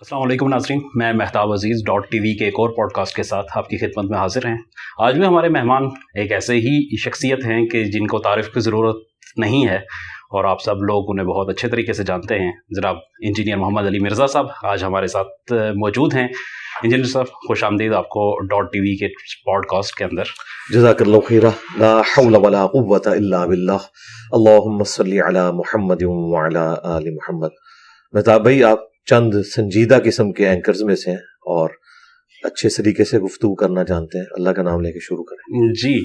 السلام علیکم ناظرین، میں Mehtab Aziz dot T V کے ایک اور پوڈ کاسٹ کے ساتھ آپ کی خدمت میں حاضر ہیں۔ آج بھی ہمارے مہمان ایک ایسے ہی شخصیت ہیں کہ جن کو تعریف کی ضرورت نہیں ہے اور آپ سب لوگ انہیں بہت اچھے طریقے سے جانتے ہیں۔ جناب انجینئر محمد علی مرزا صاحب آج ہمارے ساتھ موجود ہیں۔ انجینئر صاحب، خوش آمدید آپ کو ڈاٹ ٹی وی کے پوڈ کاسٹ کے اندر۔ جزاک اللہ خیرہ، لا حول ولا قوة الا باللہ۔ اللہم صلی علی محمد وعلی آل محمد۔ مہتاب بھائی، آپ چند سنجیدہ قسم کے اینکرز میں سے ہیں اور اچھے طریقے سے گفتگو کرنا جانتے ہیں۔ اللہ کا نام لے کے شروع کریں۔ جی۔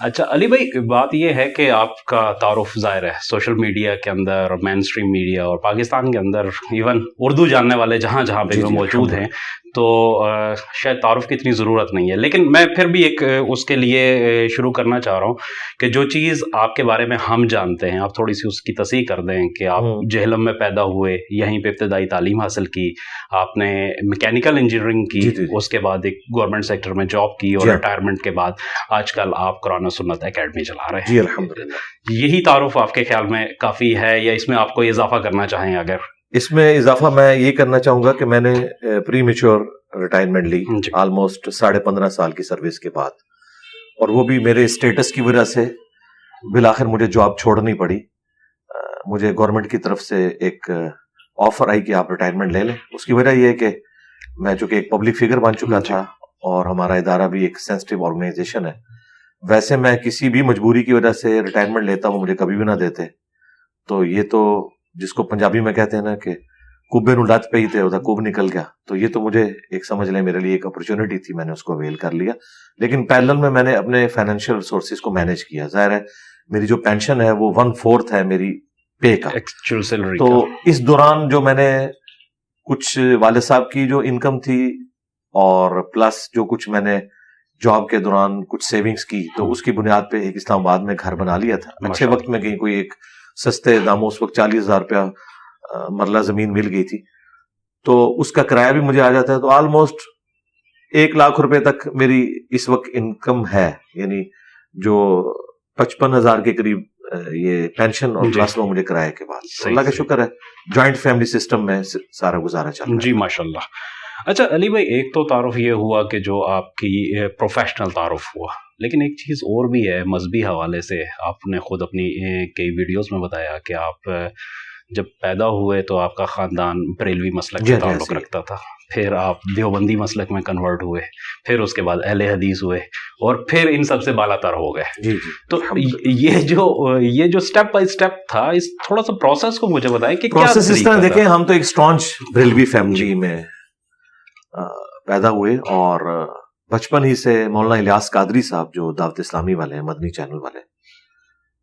اچھا علی بھائی بات یہ ہے کہ آپ کا تعارف ظاہر ہے سوشل میڈیا کے اندر مین اسٹریم میڈیا اور پاکستان کے اندر ایون اردو جاننے والے جہاں جہاں پہ جی، جی، موجود ہیں تو شاید تعارف کی اتنی ضرورت نہیں ہے لیکن میں پھر بھی ایک اس کے لیے شروع کرنا چاہ رہا ہوں کہ جو چیز آپ کے بارے میں ہم جانتے ہیں آپ تھوڑی سی اس کی تصحیح کر دیں کہ آپ۔ جہلم میں پیدا ہوئے یہیں پہ ابتدائی تعلیم حاصل کی آپ نے میکینیکل انجینئرنگ کی جی، جی، جی۔ اس کے بعد ایک گورنمنٹ سیکٹر میں جاب کی اور۔ ریٹائرمنٹ کے بعد آج کل آپ قرآن سنت اکیڈمی چلا رہے ہیں یہی تعارف آپ کے خیال میں کافی ہے یا اس میں آپ کو اضافہ کرنا چاہیں اگر اس میں اضافہ میں یہ کرنا چاہوں گا کہ میں نے پری میچور ریٹائرمنٹ لی جی۔ آلموسٹ ساڑھے پندرہ سال کی سروس کے بعد۔ اور وہ بھی میرے اسٹیٹس کی وجہ سے بالآخر مجھے جاب چھوڑنی پڑی۔ مجھے گورنمنٹ کی طرف سے ایک آفر آئی کہ آپ ریٹائرمنٹ لے لیں۔ اس کی وجہ یہ ہے کہ میں چونکہ ایک پبلک فگر بن چکا جی۔ تھا اور ہمارا ادارہ بھی ایک سینسٹیو آرگنائزیشن ہے ویسے میں کسی بھی مجبوری کی وجہ سے ریٹائرمنٹ لیتا ہوں مجھے کبھی بھی نہ دیتے۔ تو یہ تو جس کو پنجابی میں کہتے ہیں نا کہ کبے نو لت پی تے ہوتا کب نکل گیا۔ تو یہ تو مجھے ایک سمجھ لیں میرے لیے ایک اپرچونٹی تھی میں نے اس کو اویل کر لیا۔ لیکن پیرل میں میں نے اپنے فائنینشیل ریسورسز کو مینیج کیا۔ ظاہر ہے میری جو پینشن ہے وہ ون فورتھ ہے میری پے کا۔ تو اس دوران جو میں نے کچھ والد صاحب کی جو انکم تھی اور پلس جو کچھ میں نے جاب کے دوران کچھ سیونگز کی تو اس کی بنیاد پہ ایک اسلام آباد میں گھر بنا لیا تھا۔ اچھے وقت میں کہیں کوئی ایک سستے داموں اس وقت چالیس ہزار روپیہ مرلہ زمین مل گئی تھی۔ تو اس کا کرایہ بھی مجھے آ جاتا ہے۔ تو آلموسٹ ایک لاکھ روپے تک میری اس وقت انکم ہے۔ یعنی جو پچپن ہزار کے قریب یہ پینشن اور جی۔ پلس وہ مجھے کرایہ کے بعد۔ اللہ کا۔ شکر ہے۔ جوائنٹ فیملی سسٹم میں سارا گزارا چل رہا ہے۔ جی ماشاء اللہ اچھا علی بھائی ایک تو تعارف یہ ہوا کہ جو آپ کی پروفیشنل تعارف ہوا۔ لیکن ایک چیز اور بھی ہے مذہبی حوالے سے آپ نے خود اپنی کئی ویڈیوز میں بتایا کہ آپ جب پیدا ہوئے تو آپ کا خاندان بریلوی مسلک جی، سے جی، تعلق ایسے ہی۔ رکھتا تھا پھر آپ دیوبندی مسلک میں کنورٹ ہوئے پھر اس کے بعد اہل حدیث ہوئے اور پھر ان سب سے بالا تر ہو گئے جی جی تو۔ یہ جو یہ جو سٹیپ بائی سٹیپ تھا اس تھوڑا سا پروسیس کو مجھے بتائیں کہ کیا پروسیس اس طرح؟ دیکھیں ہم تو ایک اسٹانچ بریلوی فیملی میں پیدا ہوئے اور بچپن ہی سے مولانا الیاس قادری صاحب جو دعوت اسلامی والے ہیں مدنی چینل والے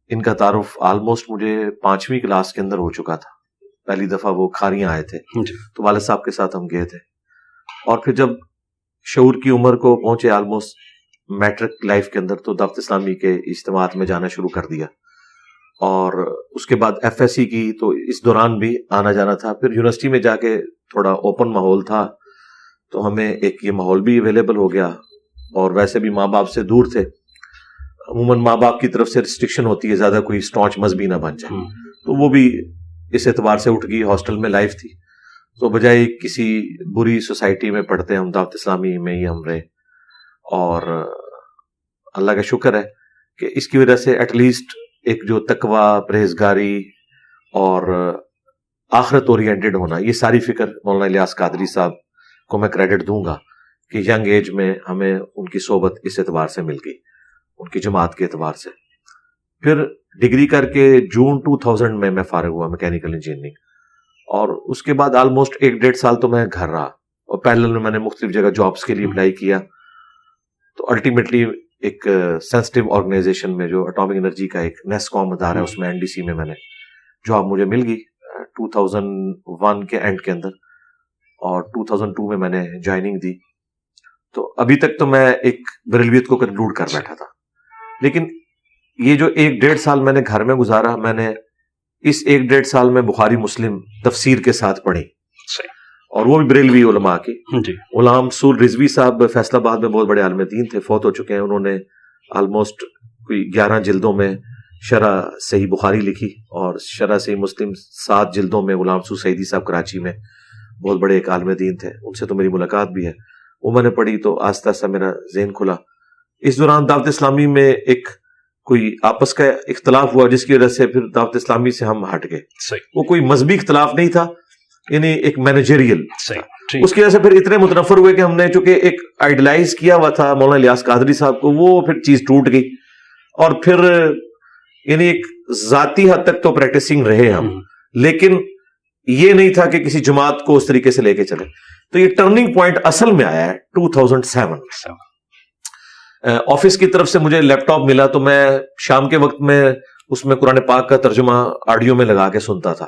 ان کا تعارف آلموسٹ مجھے پانچویں کلاس کے اندر ہو چکا تھا۔ پہلی دفعہ وہ کھاریاں آئے تھے۔ جی۔ تو والد صاحب کے ساتھ ہم گئے تھے۔ اور پھر جب شعور کی عمر کو پہنچے آلموسٹ میٹرک لائف کے اندر تو دعوت اسلامی کے اجتماعات میں جانا شروع کر دیا۔ اور اس کے بعد ایف ایس سی کی تو اس دوران بھی آنا جانا تھا۔ پھر یونیورسٹی میں جا کے تھوڑا اوپن ماحول تھا۔ تو ہمیں ایک یہ ماحول بھی اویلیبل ہو گیا اور ویسے بھی ماں باپ سے دور تھے۔ عموماً ماں باپ کی طرف سے ریسٹرکشن ہوتی ہے زیادہ کوئی اسٹانچ مذہبی نہ بن جائے۔ تو وہ بھی اس اعتبار سے اٹھ گئی ہاسٹل میں لائف تھی۔ تو بجائے کسی بری سوسائٹی میں پڑھتے ہم دعوت اسلامی میں ہی ہم رہے۔ اور اللہ کا شکر ہے کہ اس کی وجہ سے ایٹ لیسٹ ایک جو تقوا پرہیزگاری اور آخرت اورینٹڈ ہونا یہ ساری فکر مولانا الیاس قادری صاحب کو میں کریڈٹ دوں گا کہ ینگ ایج میں ہمیں ان کی صحبت اس اعتبار سے مل گئی ان کی جماعت کے اعتبار سے۔ پھر ڈگری کر کے جون ٹو تھاؤزینڈ میں میں فارغ ہوا میکینیکل انجینئرنگ اور اس کے بعد آلموسٹ ایک ڈیڑھ سال تو میں گھر رہا۔ اور پیرل میں میں نے مختلف جگہ جابس کے لیے اپلائی کیا۔ تو الٹیمیٹلی ایک سینسٹیو آرگنائزیشن میں جو اٹامک انرجی کا ایک نیس کام ادارہ ہے اس میں این ڈی سی میں میں نے جاب مجھے مل گئی ٹو تھاؤزینڈ ون کے اینڈ کے اندر۔ اور ٹو تھاؤزینڈ ٹو میں میں نے جوائننگ دی۔ تو ابھی تک تو میں ایک بریلویت کو کنکلوڈ کر بیٹھا تھا۔ لیکن یہ جو ایک ڈیڑھ سال میں نے گھر میں گزارا میں نے اس ایک ڈیڑھ سال میں بخاری مسلم تفسیر کے ساتھ پڑھی۔ اور وہ بھی بریلوی علماء کی جی۔ غلام سول رضوی صاحب فیصلہ آباد میں بہت بڑے عالم دین تھے فوت ہو چکے ہیں۔ انہوں نے آلموسٹ کوئی گیارہ جلدوں میں شرح صحیح بخاری لکھی اور شرح صحیح مسلم سات جلدوں میں غلام سو سعیدی صاحب کراچی میں بہت بڑے ایک عالم دین تھے ان سے تو میری ملاقات بھی ہے۔ وہ میں نے پڑھی تو آہستہ آہستہ میرا ذہن کھلا۔ اس دوران دعوت اسلامی میں ایک کوئی آپس کا اختلاف ہوا جس کی وجہ سے پھر دعوت اسلامی سے ہم ہٹ گئے۔ وہ کوئی مذہبی اختلاف نہیں تھا یعنی ایک مینیجریل اس کی وجہ سے پھر اتنے متنفر ہوئے کہ ہم نے چونکہ ایک آئیڈلائز کیا ہوا تھا مولانا الیاس قادری صاحب کو وہ پھر چیز ٹوٹ گئی۔ اور پھر یعنی ایک ذاتی حد تک تو پریکٹسنگ رہے ہم، لیکن یہ نہیں تھا کہ کسی جماعت کو اس طریقے سے لے کے چلے۔ تو یہ ٹرننگ پوائنٹ اصل میں آیا ہے 2007 آفس کی طرف سے مجھے لیپ ٹاپ ملا تو میں شام کے وقت میں اس میں قرآن پاک کا ترجمہ آڈیو میں لگا کے سنتا تھا۔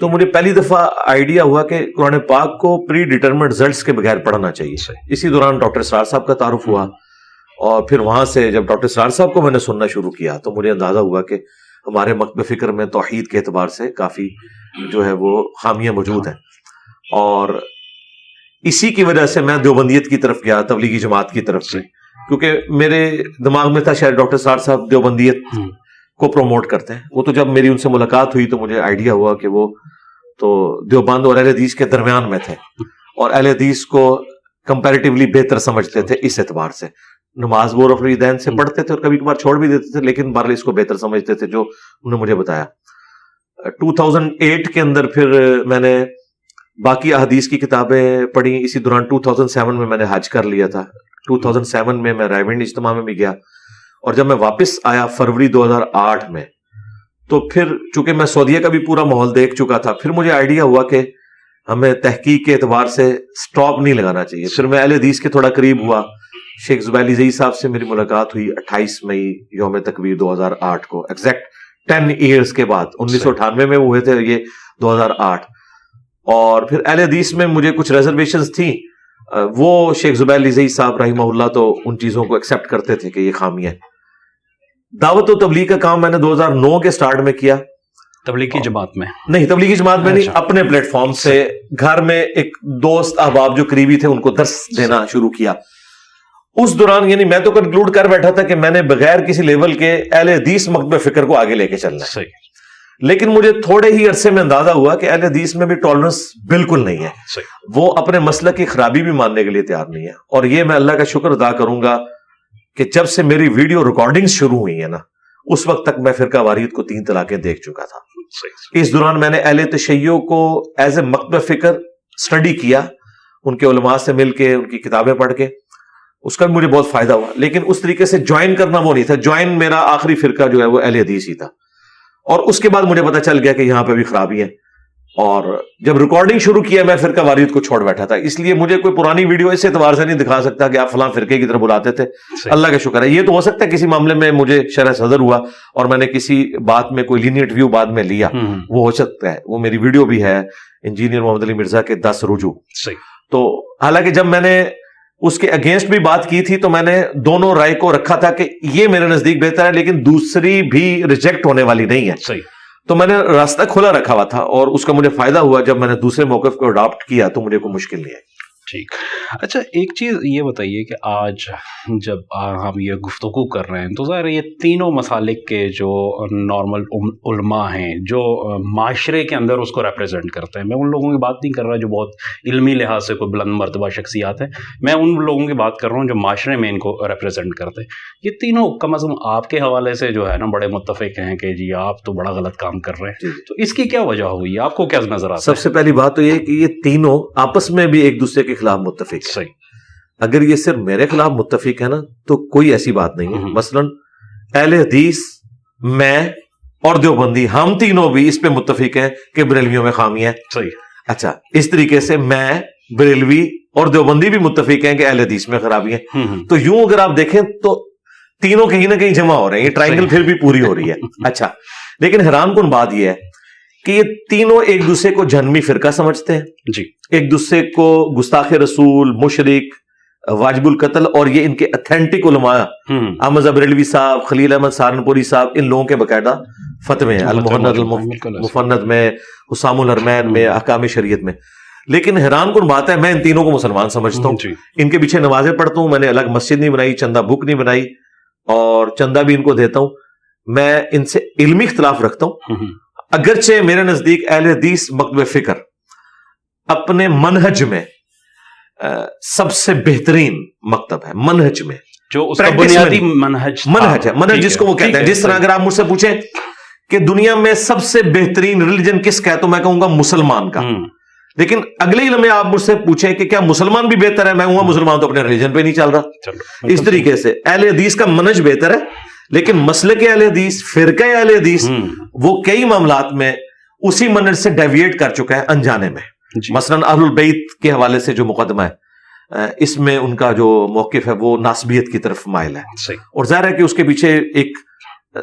تو مجھے پہلی دفعہ آئیڈیا ہوا کہ قرآن پاک کو پری ڈیٹرمنٹ ریزلٹس کے بغیر پڑھنا چاہیے۔ صحیح اسی دوران ڈاکٹر سرار صاحب کا تعارف ہوا اور پھر وہاں سے جب ڈاکٹر سرار صاحب کو میں نے سننا شروع کیا تو مجھے اندازہ ہوا کہ ہمارے مکب فکر میں توحید کے اعتبار سے کافی جو ہے وہ خامیاں موجود ہیں۔ اور اسی کی وجہ سے میں دیوبندیت کی طرف گیا تبلیغی جماعت کی طرف سے۔ کیونکہ میرے دماغ میں تھا شاید ڈاکٹر سار صاحب دیوبندیت ہم۔ کو پروموٹ کرتے ہیں۔ وہ تو جب میری ان سے ملاقات ہوئی تو مجھے آئیڈیا ہوا کہ وہ تو دیوبند اور اہل حدیث کے درمیان میں تھے۔ اور اہل حدیث کو کمپیریٹیولی بہتر سمجھتے تھے اس اعتبار سے۔ نماز وہ رفری دین سے پڑھتے تھے اور کبھی کبھار چھوڑ بھی دیتے تھے لیکن بہرحال اس کو بہتر سمجھتے تھے جو انہوں نے مجھے بتایا۔ 2008 کے اندر پھر میں نے باقی احادیث کی کتابیں پڑھی، اسی دوران 2007 میں میں نے حج کر لیا تھا۔ 2007 میں میں رائبنڈ اجتماع میں بھی گیا۔ اور جب میں واپس آیا فروری 2008 میں، تو پھر چونکہ میں سعودیہ کا بھی پورا ماحول دیکھ چکا تھا، پھر مجھے آئیڈیا ہوا کہ ہمیں تحقیق کے اعتبار سے سٹاپ نہیں لگانا چاہیے۔ پھر میں اہل حدیث کے تھوڑا قریب ہوا۔ شیخ زبیلی زئی صاحب سے میری ملاقات ہوئی اٹھائیس مئی یوم تکبیر دو ہزار آٹھ کو ایگزیکٹ ٹین ایئرس کے بعد انیس سو اٹھانوے میں ہوئے تھے یہ دو ہزار آٹھ۔ اور پھر اہل حدیث میں مجھے کچھ ریزرویشنز تھیں۔ وہ شیخ زبیر زئی صاحب رحمہ اللہ تو ان چیزوں کو ایکسپٹ کرتے تھے کہ یہ خامی ہے۔ دعوت و تبلیغ کا کام میں نے دو ہزار نو کے سٹارٹ میں کیا۔ تبلیغی جماعت میں۔ نہیں تبلیغی جماعت میں نہیں اچھا۔ اپنے پلیٹ فارم سے گھر میں ایک دوست احباب جو قریبی تھے ان کو درس دینا شروع کیا۔ اس دوران یعنی میں تو کنکلوڈ کر بیٹھا تھا کہ میں نے بغیر کسی لیول کے اہل حدیث مکتب فکر کو آگے لے کے چلنا ہے۔ صحیح۔ لیکن مجھے تھوڑے ہی عرصے میں اندازہ ہوا کہ اہل حدیث میں بھی ٹالرنس بالکل نہیں ہے۔ صحیح۔ وہ اپنے مسلک کی خرابی بھی ماننے کے لیے تیار نہیں ہے۔ اور یہ میں اللہ کا شکر ادا کروں گا کہ جب سے میری ویڈیو ریکارڈنگ شروع ہوئی ہے نا اس وقت تک میں فرقہ واریت کو تین طلاقیں دیکھ چکا تھا۔ صحیح۔ اس دوران میں نے اہل تشیع کو ایز اے مکتب فکر اسٹڈی کیا۔ ان کے علماء سے مل کے ان کی کتابیں پڑھ کے۔ اس کا مجھے بہت فائدہ ہوا لیکن اس طریقے سے جوائن کرنا وہ نہیں تھا۔ جوائن میرا آخری فرقہ جو ہے وہ اہل حدیث ہی تھا۔ اور اس کے بعد مجھے پتا چل گیا کہ یہاں پہ بھی خرابی ہے۔ اور جب ریکارڈنگ شروع کیا میں فرقہ واریت کو چھوڑ بیٹھا تھا۔ اس لیے مجھے کوئی پرانی ویڈیو اس اعتبار سے نہیں دکھا سکتا کہ آپ فلاں فرقے کی طرف بلاتے تھے۔ اللہ کا شکر ہے۔ یہ تو ہو سکتا ہے کسی معاملے میں مجھے شرح صدر ہوا اور میں نے کسی بات میں کوئی لینیٹ ویو بعد میں لیا۔ وہ ہو سکتا ہے۔ وہ میری ویڈیو بھی ہے۔ انجینئر محمد علی مرزا کے دس رجوع۔ تو حالانکہ جب میں نے اس کے اگینسٹ بھی بات کی تھی تو میں نے دونوں رائے کو رکھا تھا کہ یہ میرے نزدیک بہتر ہے لیکن دوسری بھی ریجیکٹ ہونے والی نہیں ہے۔ صحیح۔ تو میں نے راستہ کھلا رکھا ہوا تھا اور اس کا مجھے فائدہ ہوا جب میں نے دوسرے موقف کو اڈاپٹ کیا تو مجھے کوئی مشکل نہیں آئی۔ ٹھیک۔ اچھا ایک چیز یہ بتائیے کہ آج جب ہم یہ گفتگو کر رہے ہیں تو ظاہر ہے یہ تینوں مسالک کے جو نارمل علماء ہیں، جو معاشرے کے اندر اس کو ریپرزینٹ کرتے ہیں۔ میں ان لوگوں کی بات نہیں کر رہا جو بہت علمی لحاظ سے کوئی بلند مرتبہ شخصیات ہیں۔ میں ان لوگوں کی بات کر رہا ہوں جو معاشرے میں ان کو ریپرزینٹ کرتے ہیں۔ یہ تینوں کم از کم آپ کے حوالے سے جو ہے نا بڑے متفق ہیں کہ جی آپ تو بڑا غلط کام کر رہے ہیں۔ تو اس کی کیا وجہ ہوئی؟ آپ کو کیا نظر آتا سب سے پہلی بات تو یہ کہ یہ تینوں آپس میں بھی ایک دوسرے کے خلاف متفق ہیں صحیح۔ اگر یہ صرف میرے خلاف متفق ہے نا تو کوئی ایسی بات نہیں ہے۔ مثلا اہل حدیث میں اور دیوبندی ہم تینوں بھی اس پہ متفق ہیں کہ بریلویوں میں خامی ہے۔ صحیح۔ اچھا اس طریقے سے میں بریلوی اور دیوبندی بھی متفق ہیں کہ اہل حدیث میں خرابی ہے۔ ہم، تو یوں اگر آپ دیکھیں تو تینوں کہیں نہ کہیں جمع ہو رہے ہیں۔ یہ ٹرائنگل۔ پھر بھی پوری ہو رہی ہے۔ اچھا لیکن حیران کن بات یہ ہے کہ یہ تینوں ایک دوسرے کو جنمی فرقہ سمجھتے ہیں؟ جی۔ ایک دوسرے کو گستاخ رسول مشرق واجب القتل اور یہ ان کے اتھینٹک علماء احمد ابریلوی صاحب خلیل احمد سہارنپوری صاحب ان لوگوں کے باقاعدہ فتوے ہیں۔ ایسا۔ المفند میں حسام الرمین میں احکام شریعت میں۔ لیکن حیران کن بات ہے میں ان تینوں کو مسلمان سمجھتا ہوں۔ جی۔ ان کے پیچھے نمازیں پڑھتا ہوں میں نے الگ مسجد نہیں بنائی چندہ بک نہیں بنائی اور چندہ بھی ان کو دیتا ہوں۔ میں ان سے علمی اختلاف رکھتا ہوں۔ اگرچہ میرے نزدیک اہل حدیث مکتب فکر اپنے منہج میں سب سے بہترین مکتب ہے منہج میں۔ جو اس کا بنیادی منہج منہج ہے منہج جس کو وہ کہتے ہیں۔ جس طرح اگر آپ مجھ سے پوچھیں کہ دنیا میں سب سے بہترین ریلیجن کس کا ہے تو میں کہوں گا مسلمان کا۔ لیکن اگلے ہی لمحے آپ مجھ سے پوچھیں کہ کیا مسلمان بھی بہتر ہے؟ میں ہوں مسلمان تو اپنے ریلیجن پہ نہیں چل رہا۔ اس طریقے سے اہل حدیث کا منج بہتر ہے۔ لیکن مسئلے کے اہل حدیث فرقہ اہل حدیث وہ کئی معاملات میں اسی منج سے ڈیویٹ کر چکا ہے انجانے میں۔ جی۔ مثلاً اہل البیت کے حوالے سے جو مقدمہ ہے اس میں ان کا جو موقف ہے وہ ناسبیت کی طرف مائل ہے۔ اور ظاہر ہے کہ اس کے پیچھے ایک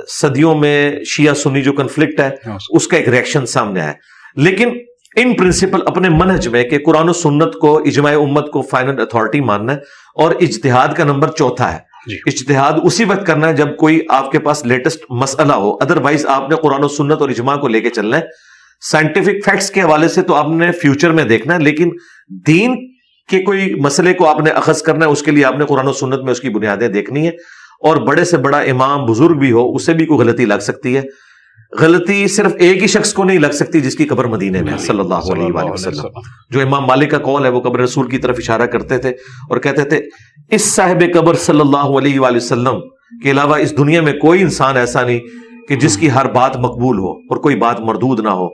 صدیوں میں شیعہ سنی جو کنفلکٹ ہے ہاں، اس کا ایک ریئیکشن سامنے آیا۔ لیکن ان پرنسپل اپنے منہج میں کہ قرآن و سنت کو اجماع امت کو فائنل اتھارٹی ماننا ہے اور اجتہاد کا نمبر چوتھا ہے۔ جی۔ اجتہاد اسی وقت کرنا ہے جب کوئی آپ کے پاس لیٹسٹ مسئلہ ہو۔ ادر وائز آپ نے قرآن و سنت اور اجماع کو لے کے چلنا ہے۔ سائنٹیفک فیکٹس کے حوالے سے تو آپ نے فیوچر میں دیکھنا ہے، لیکن دین کے کوئی مسئلے کو آپ نے اخذ کرنا ہے، اس کے لیے آپ نے قرآن و سنت میں اس کی بنیادیں دیکھنی ہے اور بڑے سے بڑا امام بزرگ بھی ہو، اسے بھی کوئی غلطی لگ سکتی ہے۔ غلطی صرف ایک ہی شخص کو نہیں لگ سکتی جس کی قبر مدینے میں صلی اللہ علیہ وآلہ وسلم۔ جو امام مالک کا قول ہے وہ قبر رسول کی طرف اشارہ کرتے تھے اور کہتے تھے اس صاحب قبر صلی اللہ علیہ وآلہ وسلم کے علاوہ اس دنیا میں کوئی انسان ایسا نہیں کہ جس کی ہر بات مقبول ہو اور کوئی بات مردود نہ ہو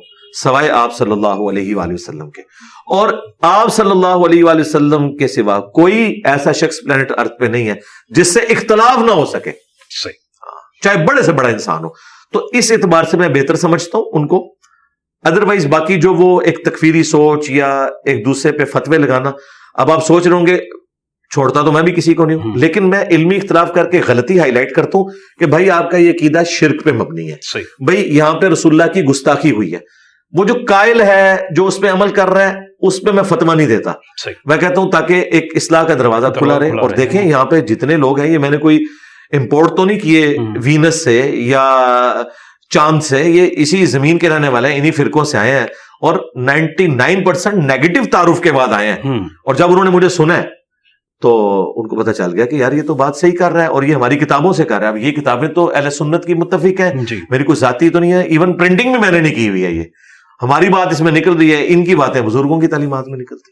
سوائے آپ صلی اللہ علیہ وآلہ وسلم کے۔ اور آپ صلی اللہ علیہ وآلہ وسلم کے سوا کوئی ایسا شخص پلانٹ ارتھ پہ نہیں ہے جس سے اختلاف نہ ہو سکے۔ صحیح۔ چاہے بڑے سے بڑا انسان ہو۔ تو اس اعتبار سے میں بہتر سمجھتا ہوں ان کو۔ ادروائز باقی جو وہ ایک تکفیری سوچ یا ایک دوسرے پہ فتوے لگانا اب آپ سوچ رہے ہوں گے چھوڑتا تو میں بھی کسی کو نہیں ہوں لیکن میں علمی اختلاف کر کے غلطی ہائی لائٹ کرتا ہوں کہ بھائی آپ کا یہ عقیدہ شرک پہ مبنی ہے۔ بھائی یہاں پہ رسول اللہ کی گستاخی ہوئی ہے۔ وہ جو قائل ہے جو اس پہ عمل کر رہا ہے اس پہ میں فتوا نہیں دیتا۔ میں کہتا ہوں تاکہ ایک اصلاح کا دروازہ کھلا رہے اور دیکھیں یہاں پہ جتنے لوگ ہیں یہ میں نے کوئی امپورٹ تو نہیں کیے وینس سے یا چاند سے یہ اسی زمین کے رہنے والے ہیں انہی فرقوں سے آئے ہیں اور نائنٹی نائن پرسینٹ نیگیٹو تعارف کے بعد آئے ہیں۔ اور جب انہوں نے مجھے سنا ہے تو ان کو پتا چل گیا کہ یار یہ تو بات صحیح کر رہا ہے اور یہ ہماری کتابوں سے کر رہا ہے۔ اب یہ کتابیں تو اہل سنت کی متفق ہیں۔ جی۔ میری کوئی ذاتی تو نہیں ہے ایون پرنٹنگ میں میں نے نہیں کی ہوئی ہے یہ۔ ہماری بات اس میں نکل رہی ہے ان کی باتیں بزرگوں کی تعلیمات میں نکلتی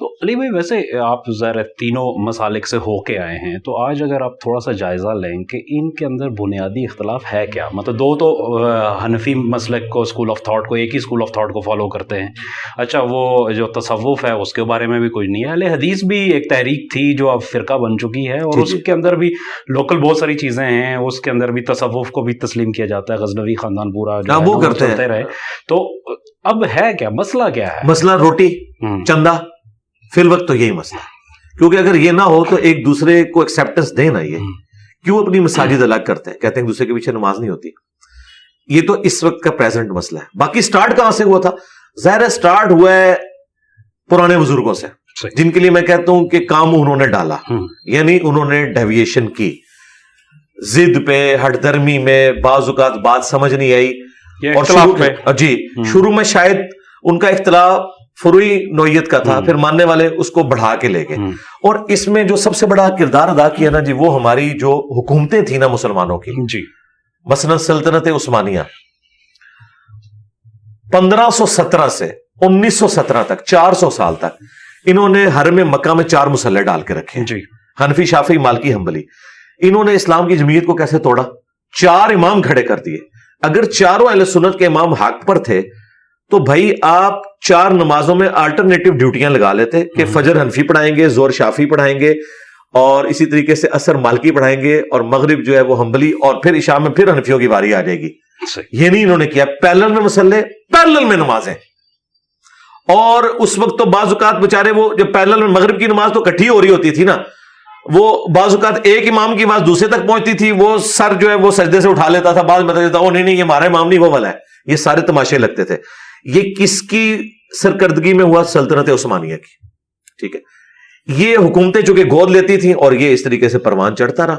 تو علی بھائی ویسے آپ ذرا تینوں مسالک سے ہو کے آئے ہیں تو آج اگر آپ تھوڑا سا جائزہ لیں کہ ان کے اندر بنیادی اختلاف ہے کیا؟ مطلب دو تو حنفی مسلک کو اسکول آف تھاٹ کو ایک ہی اسکول آف تھاٹ کو فالو کرتے ہیں۔ اچھا وہ جو تصوف ہے اس کے بارے میں بھی کچھ نہیں ہے۔ علیہ حدیث بھی ایک تحریک تھی جو اب فرقہ بن چکی ہے اور جی، اس جی۔ کے اندر بھی لوکل بہت ساری چیزیں ہیں۔ اس کے اندر بھی تصوف کو بھی تسلیم کیا جاتا ہے۔ غزنوی خاندان پورا وہ کرتے رہے۔ تو اب ہے کیا؟ مسئلہ کیا ہے؟ مسئلہ روٹی چندہ۔ فی الوقت تو یہی مسئلہ کیونکہ اگر یہ نہ ہو تو ایک دوسرے کو ایکسپٹینس دے نا یہ۔ کیوں اپنی مساجد الگ کرتے ہیں؟ کہتے ہیں دوسرے کے پیچھے نماز نہیں ہوتی۔ یہ تو اس وقت کا پریزنٹ مسئلہ ہے۔ باقی سٹارٹ کہاں سے ہوا تھا؟ ظاہر سٹارٹ ہوا ہے پرانے بزرگوں سے۔ جن کے لیے میں کہتا ہوں کہ کام انہوں نے ڈالا۔ یعنی انہوں نے ڈیویشن کی۔ زد پہ ہٹ درمی میں بعض اوقات بات سمجھ نہیں آئی۔ اور جی شروع میں شاید ان کا اختلاف فروئی نوعیت کا تھا پھر ماننے والے اس کو بڑھا کے لے گئے۔ اور اس میں جو سب سے بڑا کردار ادا کیا نا جی وہ ہماری جو حکومتیں تھیں نا مسلمانوں کی۔ جی۔ مثلا سلطنت عثمانیہ۔ پندرہ سو سترہ سے انیس سو سترہ تک چار سو سال تک انہوں نے ہر میں مکہ میں چار مسلح ڈال کے رکھے۔ جی۔ حنفی شافی مالکی ہمبلی انہوں نے اسلام کی جمعیت کو کیسے توڑا؟ چار امام کھڑے کر دیے۔ اگر چاروں اہل سنت کے امام حق پر تھے تو بھائی آپ چار نمازوں میں آلٹرنیٹو ڈیوٹیاں لگا لیتے کہ فجر حنفی پڑھائیں گے زور شافی پڑھائیں گے اور اسی طریقے سے اثر مالکی پڑھائیں گے اور مغرب جو ہے وہ ہمبلی اور پھر عشاء میں پھر حنفیوں کی باری آ جائے گی۔ یہ نہیں انہوں نے کیا پیرل میں مسلح پیرل میں نمازیں۔ اور اس وقت تو بعض اوقات بےچارے وہ جب پیرل میں مغرب کی نماز تو کٹھی ہو رہی ہوتی تھی نا وہ بعض اوقات ایک امام کی آواز دوسرے تک پہنچتی تھی وہ سر جو ہے وہ سجدے سے اٹھا لیتا تھا بعض وہ نہیں نہیں یہ ہمارا امام نہیں وہ والا ہے۔ یہ سارے تماشے لگتے تھے۔ یہ کس کی سرکردگی میں ہوا سلطنت عثمانیہ کی؟ ٹھیک ہے۔ یہ حکومتیں چونکہ گود لیتی تھیں اور یہ اس طریقے سے پروان چڑھتا رہا۔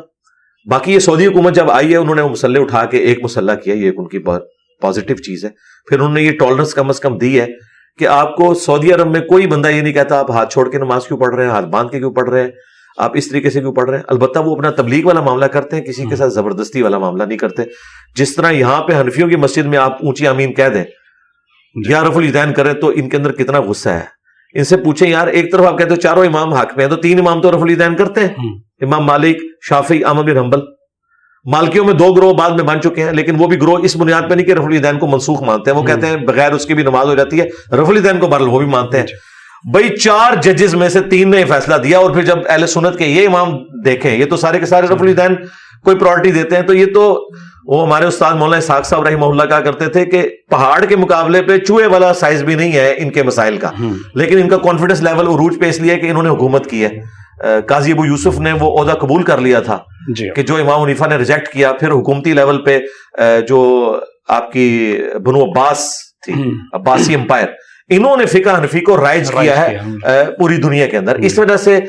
باقی یہ سعودی حکومت جب آئی ہے انہوں نے وہ مسلح اٹھا کے ایک مسلح کیا یہ ان کی پازیٹو چیز ہے۔ پھر انہوں نے یہ ٹالرنس کم از کم دی ہے کہ آپ کو سعودی عرب میں کوئی بندہ یہ نہیں کہتا آپ ہاتھ چھوڑ کے نماز کیوں پڑھ رہے ہیں ہاتھ باندھ کے کیوں پڑھ رہے ہیں آپ اس طریقے سے کیوں پڑھ رہے ہیں؟ البتہ وہ اپنا تبلیغ والا معاملہ کرتے ہیں کسی کے ساتھ زبردستی والا معاملہ نہیں کرتے۔ جس طرح یہاں پہ حنفیوں کی مسجد میں آپ اونچی امین کہہ دیں یا رف الدین کرے تو ان کے اندر کتنا غصہ ہے۔ ان سے پوچھیں یار ایک طرف آپ کہتے ہو چاروں امام حق میں ہیں تو تین امام تو رف الدین کرتے ہیں۔ امام مالک شافی احمد بن حنبل۔ مالکیوں میں دو گروہ بعد میں بن چکے ہیں لیکن وہ بھی گروہ اس بنیاد پہ نہیں کہ رف الدین کو منسوخ مانتے ہیں۔ وہ کہتے ہیں بغیر اس کی بھی نماز ہو جاتی ہے رف الدین کو برل وہ بھی مانتے ہیں۔ بھائی چار ججز میں سے تین نے فیصلہ دیا اور پھر جب اہل سنت کے یہ امام دیکھیں یہ تو سارے کے سارے رف الدین کوئی پرائرٹی دیتے ہیں تو یہ تو وہ ہمارے استاد مولانا ساک صاحب رحمہ اللہ کہا کرتے تھے کہ پہاڑ کے مقابلے پہ چوہے والا سائز بھی نہیں ہے ان کے مسائل کا۔ لیکن ان کا کانفیڈنس لیول عروج پہ اس لیے کہ انہوں نے حکومت کی ہے۔ قاضی ابو یوسف نے وہ عہدہ قبول کر لیا تھا جی۔ کہ جو امام حنیفہ نے ریجیکٹ کیا پھر حکومتی لیول پہ جو آپ کی بنو عباس تھی عباسی امپائر انہوں نے فقہ حنفی کو رائج کیا ہے پوری دنیا کے اندر۔ اس وجہ سے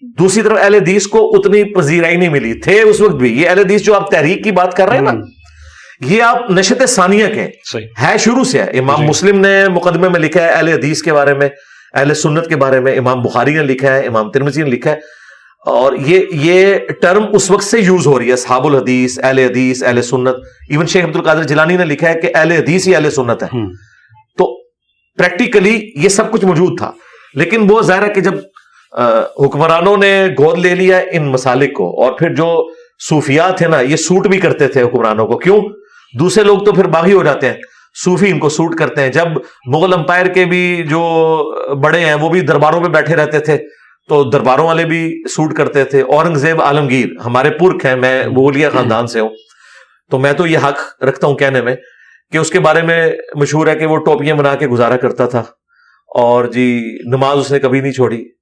دوسری طرف اہل حدیث کو اتنی پذیرائی نہیں ملی۔ تھے اس وقت بھی۔ یہ اہل حدیث جو آپ تحریک کی بات کر رہے ہیں نا یہ آپ نشت ثانیہ کے ہے شروع سے ہے۔ امام جی۔ مسلم نے مقدمے میں لکھا ہے اہل حدیث کے بارے میں اہل سنت کے بارے میں۔ امام بخاری نے لکھا ہے امام ترمزی نے لکھا ہے۔ اور یہ یہ ٹرم اس وقت سے یوز ہو رہی ہے۔ صحاب الحدیث اہل حدیث اہل سنت۔ ایون شیخ عبد القادر جلانی نے لکھا ہے کہ اہل حدیث ہی اہل سنت ہے۔ تو پریکٹیکلی یہ سب کچھ موجود تھا۔ لیکن وہ ظاہر ہے کہ جب حکمرانوں نے گود لے لیا ان مسالک کو اور پھر جو صوفیات تھے نا، یہ سوٹ بھی کرتے تھے حکمرانوں کو۔ کیوں؟ دوسرے لوگ تو پھر باغی ہو جاتے ہیں۔ صوفی ان کو سوٹ کرتے ہیں۔ جب مغل امپائر کے بھی جو بڑے ہیں، وہ بھی درباروں میں بیٹھے رہتے تھے، تو درباروں والے بھی سوٹ کرتے تھے۔ اورنگزیب عالمگیر، ہمارے پورکھ ہیں، میں مغلیہ خاندان سے ہوں۔ تو میں تو یہ حق رکھتا ہوں کہنے میں کہ اس کے بارے میں مشہور ہے کہ وہ ٹوپیاں بنا کے گزارا کرتا تھا۔ اور جی نماز اس نے کبھی نہیں چھوڑی۔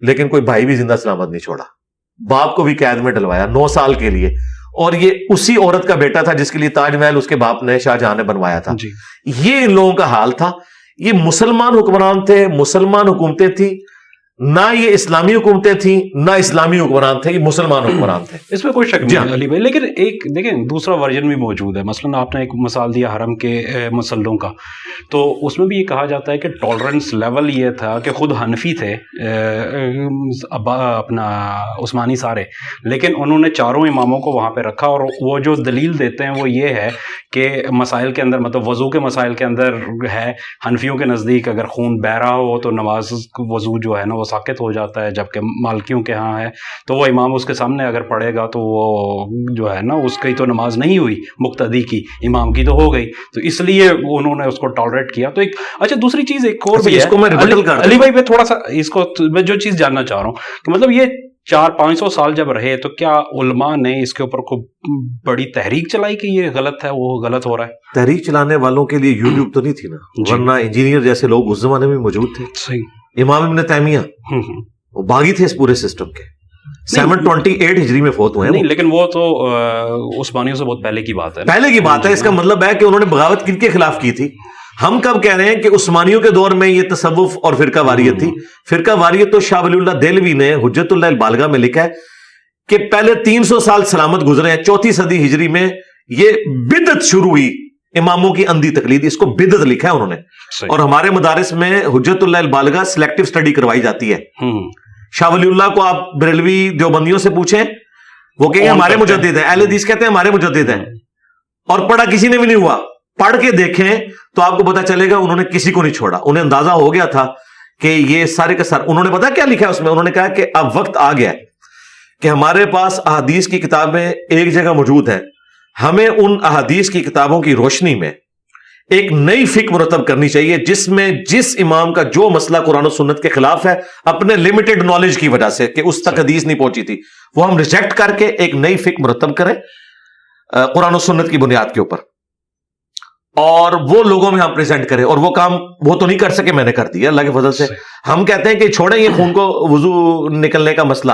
لیکن کوئی بھائی بھی زندہ سلامت نہیں چھوڑا۔ باپ کو بھی قید میں ڈلوایا نو سال کے لیے۔ اور یہ اسی عورت کا بیٹا تھا جس کے لیے تاج محل اس کے باپ نے شاہ جہاں نے بنوایا تھا۔ جی۔ یہ ان لوگوں کا حال تھا۔ یہ مسلمان حکمران تھے مسلمان حکومتیں تھیں۔ نہ یہ اسلامی حکومتیں تھیں نہ اسلامی حکمران تھے یہ مسلمان حکمران تھے۔ اس میں کوئی شک نہیں جی علی بھائی لیکن ایک دیکھیں دوسرا ورژن بھی موجود ہے۔ مثلا آپ نے ایک مثال دیا حرم کے مسلوں کا۔ تو اس میں بھی یہ کہا جاتا ہے کہ ٹالرنس لیول یہ تھا کہ خود حنفی تھے اپنا عثمانی سارے۔ لیکن انہوں نے چاروں اماموں کو وہاں پہ رکھا اور وہ جو دلیل دیتے ہیں وہ یہ ہے کہ مسائل کے اندر مطلب وضو کے مسائل کے اندر ہے۔ حنفیوں کے نزدیک اگر خون بہ رہا ہو تو نماز وضو جو ہے نا وہ ساکت ہو جاتا ہے جبکہ مالکیوں کے ہاں ہے۔ تو وہ امام اس کے سامنے اگر پڑھے گا تو وہ جو ہے نا اس کی تو نماز نہیں ہوئی مقتدی کی امام کی تو ہو گئی۔ تو اس لیے انہوں نے اس کو ٹالریٹ کیا۔ تو ایک اچھا دوسری چیز ایک اور بھی ہے۔ علی بھائی تھوڑا سا اس کو میں جو چیز جاننا چاہ رہا ہوں کہ مطلب یہ چار پانچ سو سال جب رہے تو کیا علماء نے اس کے اوپر کوئی بڑی تحریک چلائی کہ یہ غلط ہے وہ غلط ہو رہا ہے؟ تحریک چلانے والوں کے لیے یوٹیوب تو نہیں تھی نا؟ جی۔ ورنہ انجینئر جیسے لوگ اس زمانے میں موجود تھے۔ صحیح۔ امام ابن تیمیہ۔ وہ باغی تھے اس پورے سسٹم کے۔ سیون ٹوینٹی ایٹ ہجری میں فوت ہوئے ہیں لیکن وہ تو عثمانیوں سے بہت پہلے کی بات ہے پہلے کی بات ہے اس کا مطلب ہے کہ انہوں نے بغاوت کن کے خلاف کی تھی؟ ہم کب کہہ رہے ہیں کہ عثمانیوں کے دور میں یہ تصوف اور فرقہ واریت تھی؟ فرقہ واریت تو شاہ ولی اللہ دلوی نے حجت اللہ البالغہ میں لکھا ہے کہ پہلے تین سو سال سلامت گزرے ہیں چوتھی صدی ہجری میں یہ بدت شروع ہوئی اماموں کی اندھی تقلید اس کو بدت لکھا ہے انہوں نے۔ اور ہمارے مدارس میں حجت اللہ البالغہ سلیکٹو سٹڈی کروائی جاتی ہے۔ شاہ ولی اللہ کو آپ بریلوی دیوبندیوں سے پوچھیں وہ کہیں ہمارے مجدد ہیں اہل حدیث کہتے ہیں ہمارے مجدد ہیں۔ اور پڑھا کسی نے بھی نہیں ہوا۔ پڑھ کے دیکھیں تو آپ کو پتا چلے گا انہوں نے کسی کو نہیں چھوڑا۔ انہیں اندازہ ہو گیا تھا کہ یہ سارے کے سر انہوں نے پتا کیا لکھا ہے اس میں؟ انہوں نے کہا کہ اب وقت آ گیا کہ ہمارے پاس احادیث کی کتابیں ایک جگہ موجود ہیں۔ ہمیں ان احادیث کی کتابوں کی روشنی میں ایک نئی فکر مرتب کرنی چاہیے، جس میں جس امام کا جو مسئلہ قرآن و سنت کے خلاف ہے، اپنے لمیٹڈ نالج کی وجہ سے کہ اس تک حدیث نہیں پہنچی تھی۔ وہ ہم ریجیکٹ کر کے ایک نئی فکر مرتب کریں قرآن و سنت کی بنیاد کے اوپر۔ اور وہ لوگوں میں ہم پریزنٹ کریں اور وہ کام وہ تو نہیں کر سکے میں نے کر دیا۔ اللہ کے فضل سے۔ ہم کہتے ہیں کہ چھوڑیں یہ خون کو وضو نکلنے کا مسئلہ۔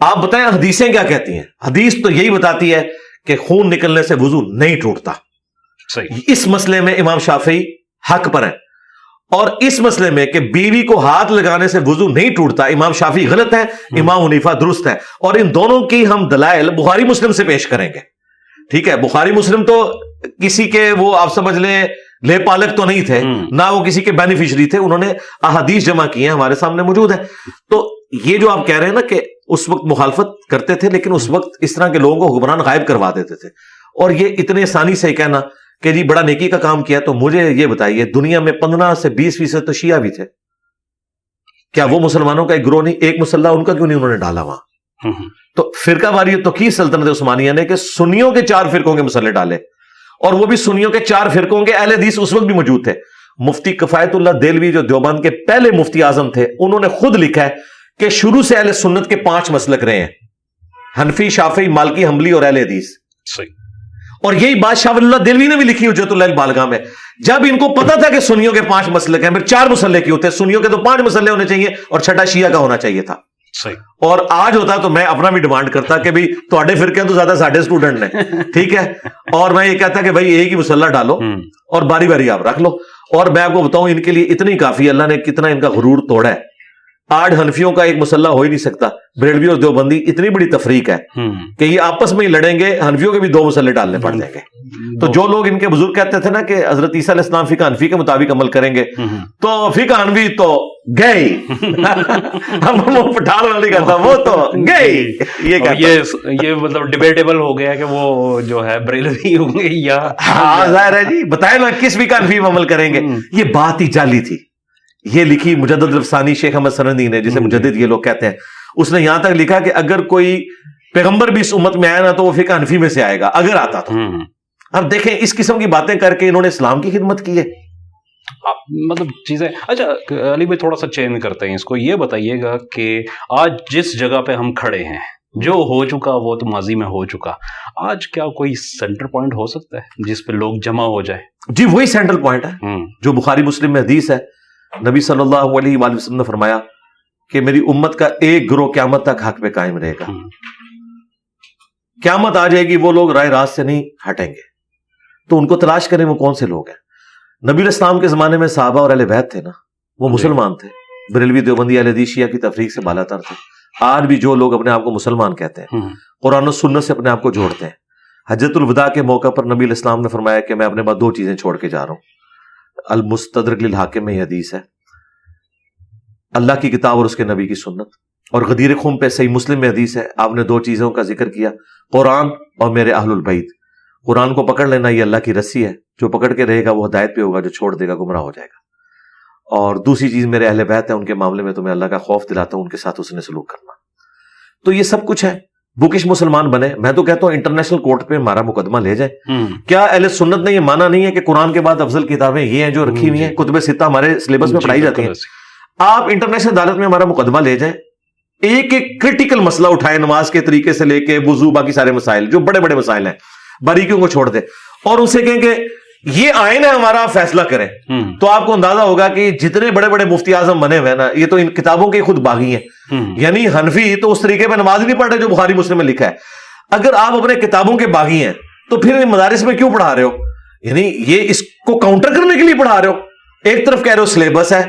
آپ بتائیں حدیثیں کیا کہتی ہیں؟ حدیث تو یہی بتاتی ہے کہ خون نکلنے سے وضو نہیں ٹوٹتا۔ اس مسئلے میں امام شافی حق پر ہے اور اس مسئلے میں کہ بیوی کو ہاتھ لگانے سے وضو نہیں ٹوٹتا امام شافی غلط ہے امام عنیفا درست ہے اور ان دونوں کی ہم دلائل بخاری مسلم سے پیش کریں گے۔ ٹھیک ہے بخاری مسلم تو کسی کے وہ آپ سمجھ لیں لے پالک تو نہیں تھے نہ وہ کسی کے بینیفیشری تھے انہوں نے احادیث جمع کی ہیں ہمارے سامنے موجود ہے تو یہ جو آپ کہہ رہے ہیں نا کہ اس وقت مخالفت کرتے تھے لیکن اس وقت اس طرح کے لوگوں کو حکمران غائب کروا دیتے تھے۔ اور یہ اتنے آسانی سے کہنا کہ جی بڑا نیکی کا کام کیا تو مجھے یہ بتائیے دنیا میں پندرہ سے بیس فیصد تو شیعہ بھی تھے۔ کیا وہ مسلمانوں کا ایک گروہ نہیں ایک مسلح ان کا کیوں نہیں انہوں نے ڈالا وہاں؟ تو فرقہ واری تو کی سلطنت عثمانیہ نے کہ سنیوں کے چار فرقوں کے مسلح ڈالے۔ اور وہ بھی سنیوں کے چار فرقوں کے اہل حدیث اس وقت بھی موجود تھے۔ مفتی کفایت اللہ دلوی جو دیوبند کے پہلے مفتی اعظم تھے انہوں نے خود لکھا ہے کہ شروع سے اہل سنت کے پانچ مسلک رہے ہیں حنفی شافی مالکی حملی اور اہل حدیث۔ اور یہی بات شاہ اللہ دلوی نے بھی لکھی حجت اللہ بالگاہ میں۔ جب ان کو پتا تھا کہ سنیوں کے پانچ مسلک ہیں پھر چار مسلح کیوں تھے؟ سنیوں کے تو پانچ مسلح ہونے چاہیے اور چھٹا شیعہ کا ہونا چاہیے تھا۔ اور آج ہوتا تو میں اپنا بھی ڈیمانڈ کرتا کہ بھائی تھوڑے فرقے تو زیادہ ساڈے اسٹوڈنٹ نے ٹھیک ہے اور میں یہ کہتا کہ بھائی ایک ہی مسلح ڈالو اور باری باری آپ رکھ لو اور میں آپ کو بتاؤں ان کے لیے اتنی کافی اللہ نے کتنا ان کا غرور توڑا ہے آٹھ ہنفیوں کا ایک مسلح ہو ہی نہیں سکتا بریڈوی اور دیوبندی اتنی بڑی تفریق ہے کہ یہ آپس میں ہی لڑیں گے ہنفیوں کے بھی دو مسلح ڈالنے پڑ جائیں گے تو جو لوگ ان کے بزرگ کہتے تھے نا کہ حضرت عیسیٰ علیہ السلام فقہ حنفی کے مطابق عمل کریں گے تو فقہ حنفی تو گئے ہم وہ پٹھان والی کہتا وہ تو گئے یہ یہ مطلب ڈیبیٹیبل ہو گیا کہ وہ جو ہے بریلوی ہوں گے یا ہاں ظاہر ہے جی۔ بتائیں نا کس فقہ حنفی میں عمل کریں گے؟ یہ بات ہی جعلی تھی۔ یہ لکھی مجدد رفسانی شیخ احمد سرندی نے جسے مجدد یہ لوگ کہتے ہیں۔ اس نے یہاں تک لکھا کہ اگر کوئی پیغمبر بھی اس امت میں آیا نا تو وہ فقہ حنفی میں سے آئے گا اگر آتا تو۔ اب دیکھیں اس قسم کی باتیں کر کے انہوں نے اسلام کی خدمت کی ہے۔ مطلب چیزیں اچھا علی بھائی تھوڑا سا چینج کرتے ہیں اس کو۔ یہ بتائیے گا کہ آج جس جگہ پہ ہم کھڑے ہیں جو ہو چکا وہ تو ماضی میں ہو چکا۔ آج کیا کوئی سینٹر پوائنٹ ہو سکتا ہے جس پہ لوگ جمع ہو جائے جی وہی سینٹرل پوائنٹ ہے۔ جو بخاری مسلم میں حدیث ہے۔ نبی صلی اللہ علیہ وآلہ وسلم نے فرمایا کہ میری امت کا ایک گروہ قیامت تک حق پہ قائم رہے گا۔ قیامت آ جائے گی وہ لوگ رائے راست سے نہیں ہٹیں گے۔ تو ان کو تلاش کریں وہ کون سے لوگ ہیں؟ نبی اسلام کے زمانے میں صحابہ اور اہل بیت تھے نا وہ جی۔ مسلمان تھے۔ بریلوی دیوبندی اہل دیشیا کی تفریق سے بالا تر تھے۔ آج بھی جو لوگ اپنے آپ کو مسلمان کہتے ہیں قرآن و سنت سے اپنے آپ کو جوڑتے ہیں۔ حجت الوداع کے موقع پر نبی الاسلام نے فرمایا کہ میں اپنے بعد دو چیزیں چھوڑ کے جا رہا ہوں۔ المستدرک للحاکم میں یہ حدیث ہے۔ اللہ کی کتاب اور اس کے نبی کی سنت۔ اور غدیر خم پہ صحیح مسلم میں حدیث ہے۔ آپ نے دو چیزوں کا ذکر کیا قرآن اور میرے اہل البعید قرآن کو پکڑ لینا یہ اللہ کی رسی ہے۔ جو پکڑ کے رہے گا وہ ہدایت پہ ہوگا جو چھوڑ دے گا گمراہ ہو جائے گا۔ اور دوسری چیز میرے اہل بیت ہے ان کے معاملے میں تو میں اللہ کا خوف دلاتا ہوں ان کے ساتھ اس نے سلوک کرنا۔ تو یہ سب کچھ ہے۔ بکش مسلمان بنے۔ میں تو کہتا ہوں انٹرنیشنل کورٹ پہ ہمارا مقدمہ لے جائے کیا اہل سنت نے یہ مانا نہیں ہے کہ قرآن کے بعد افضل کتابیں یہ ہیں جو رکھی ہوئی ہیں۔ کتب ستہ ہمارے سلیبس میں جی، پڑھائی جاتی ہیں آپ انٹرنیشنل عدالت میں ہمارا مقدمہ لے جائیں۔ ایک ایک کرٹیکل مسئلہ اٹھائے نماز کے طریقے سے لے کے وضو باقی سارے مسائل جو بڑے بڑے مسائل ہیں۔ باریکیوں کو چھوڑ دے اور ان سے کہیں کہ یہ آئین ہے ہمارا فیصلہ کریں۔ تو آپ کو اندازہ ہوگا کہ جتنے بڑے بڑے مفتی اعظم بنے ہوئے نا یہ تو ان کتابوں کے خود باغی ہیں۔ یعنی حنفی تو اس طریقے پہ نماز نہیں پڑھ رہے جو بخاری مسلم میں لکھا ہے۔ اگر آپ اپنے کتابوں کے باغی ہیں تو پھر مدارس میں کیوں پڑھا رہے ہو؟ یعنی یہ اس کو کاؤنٹر کرنے کے لیے پڑھا رہے ہو۔ ایک طرف کہہ رہے ہو سلیبس ہے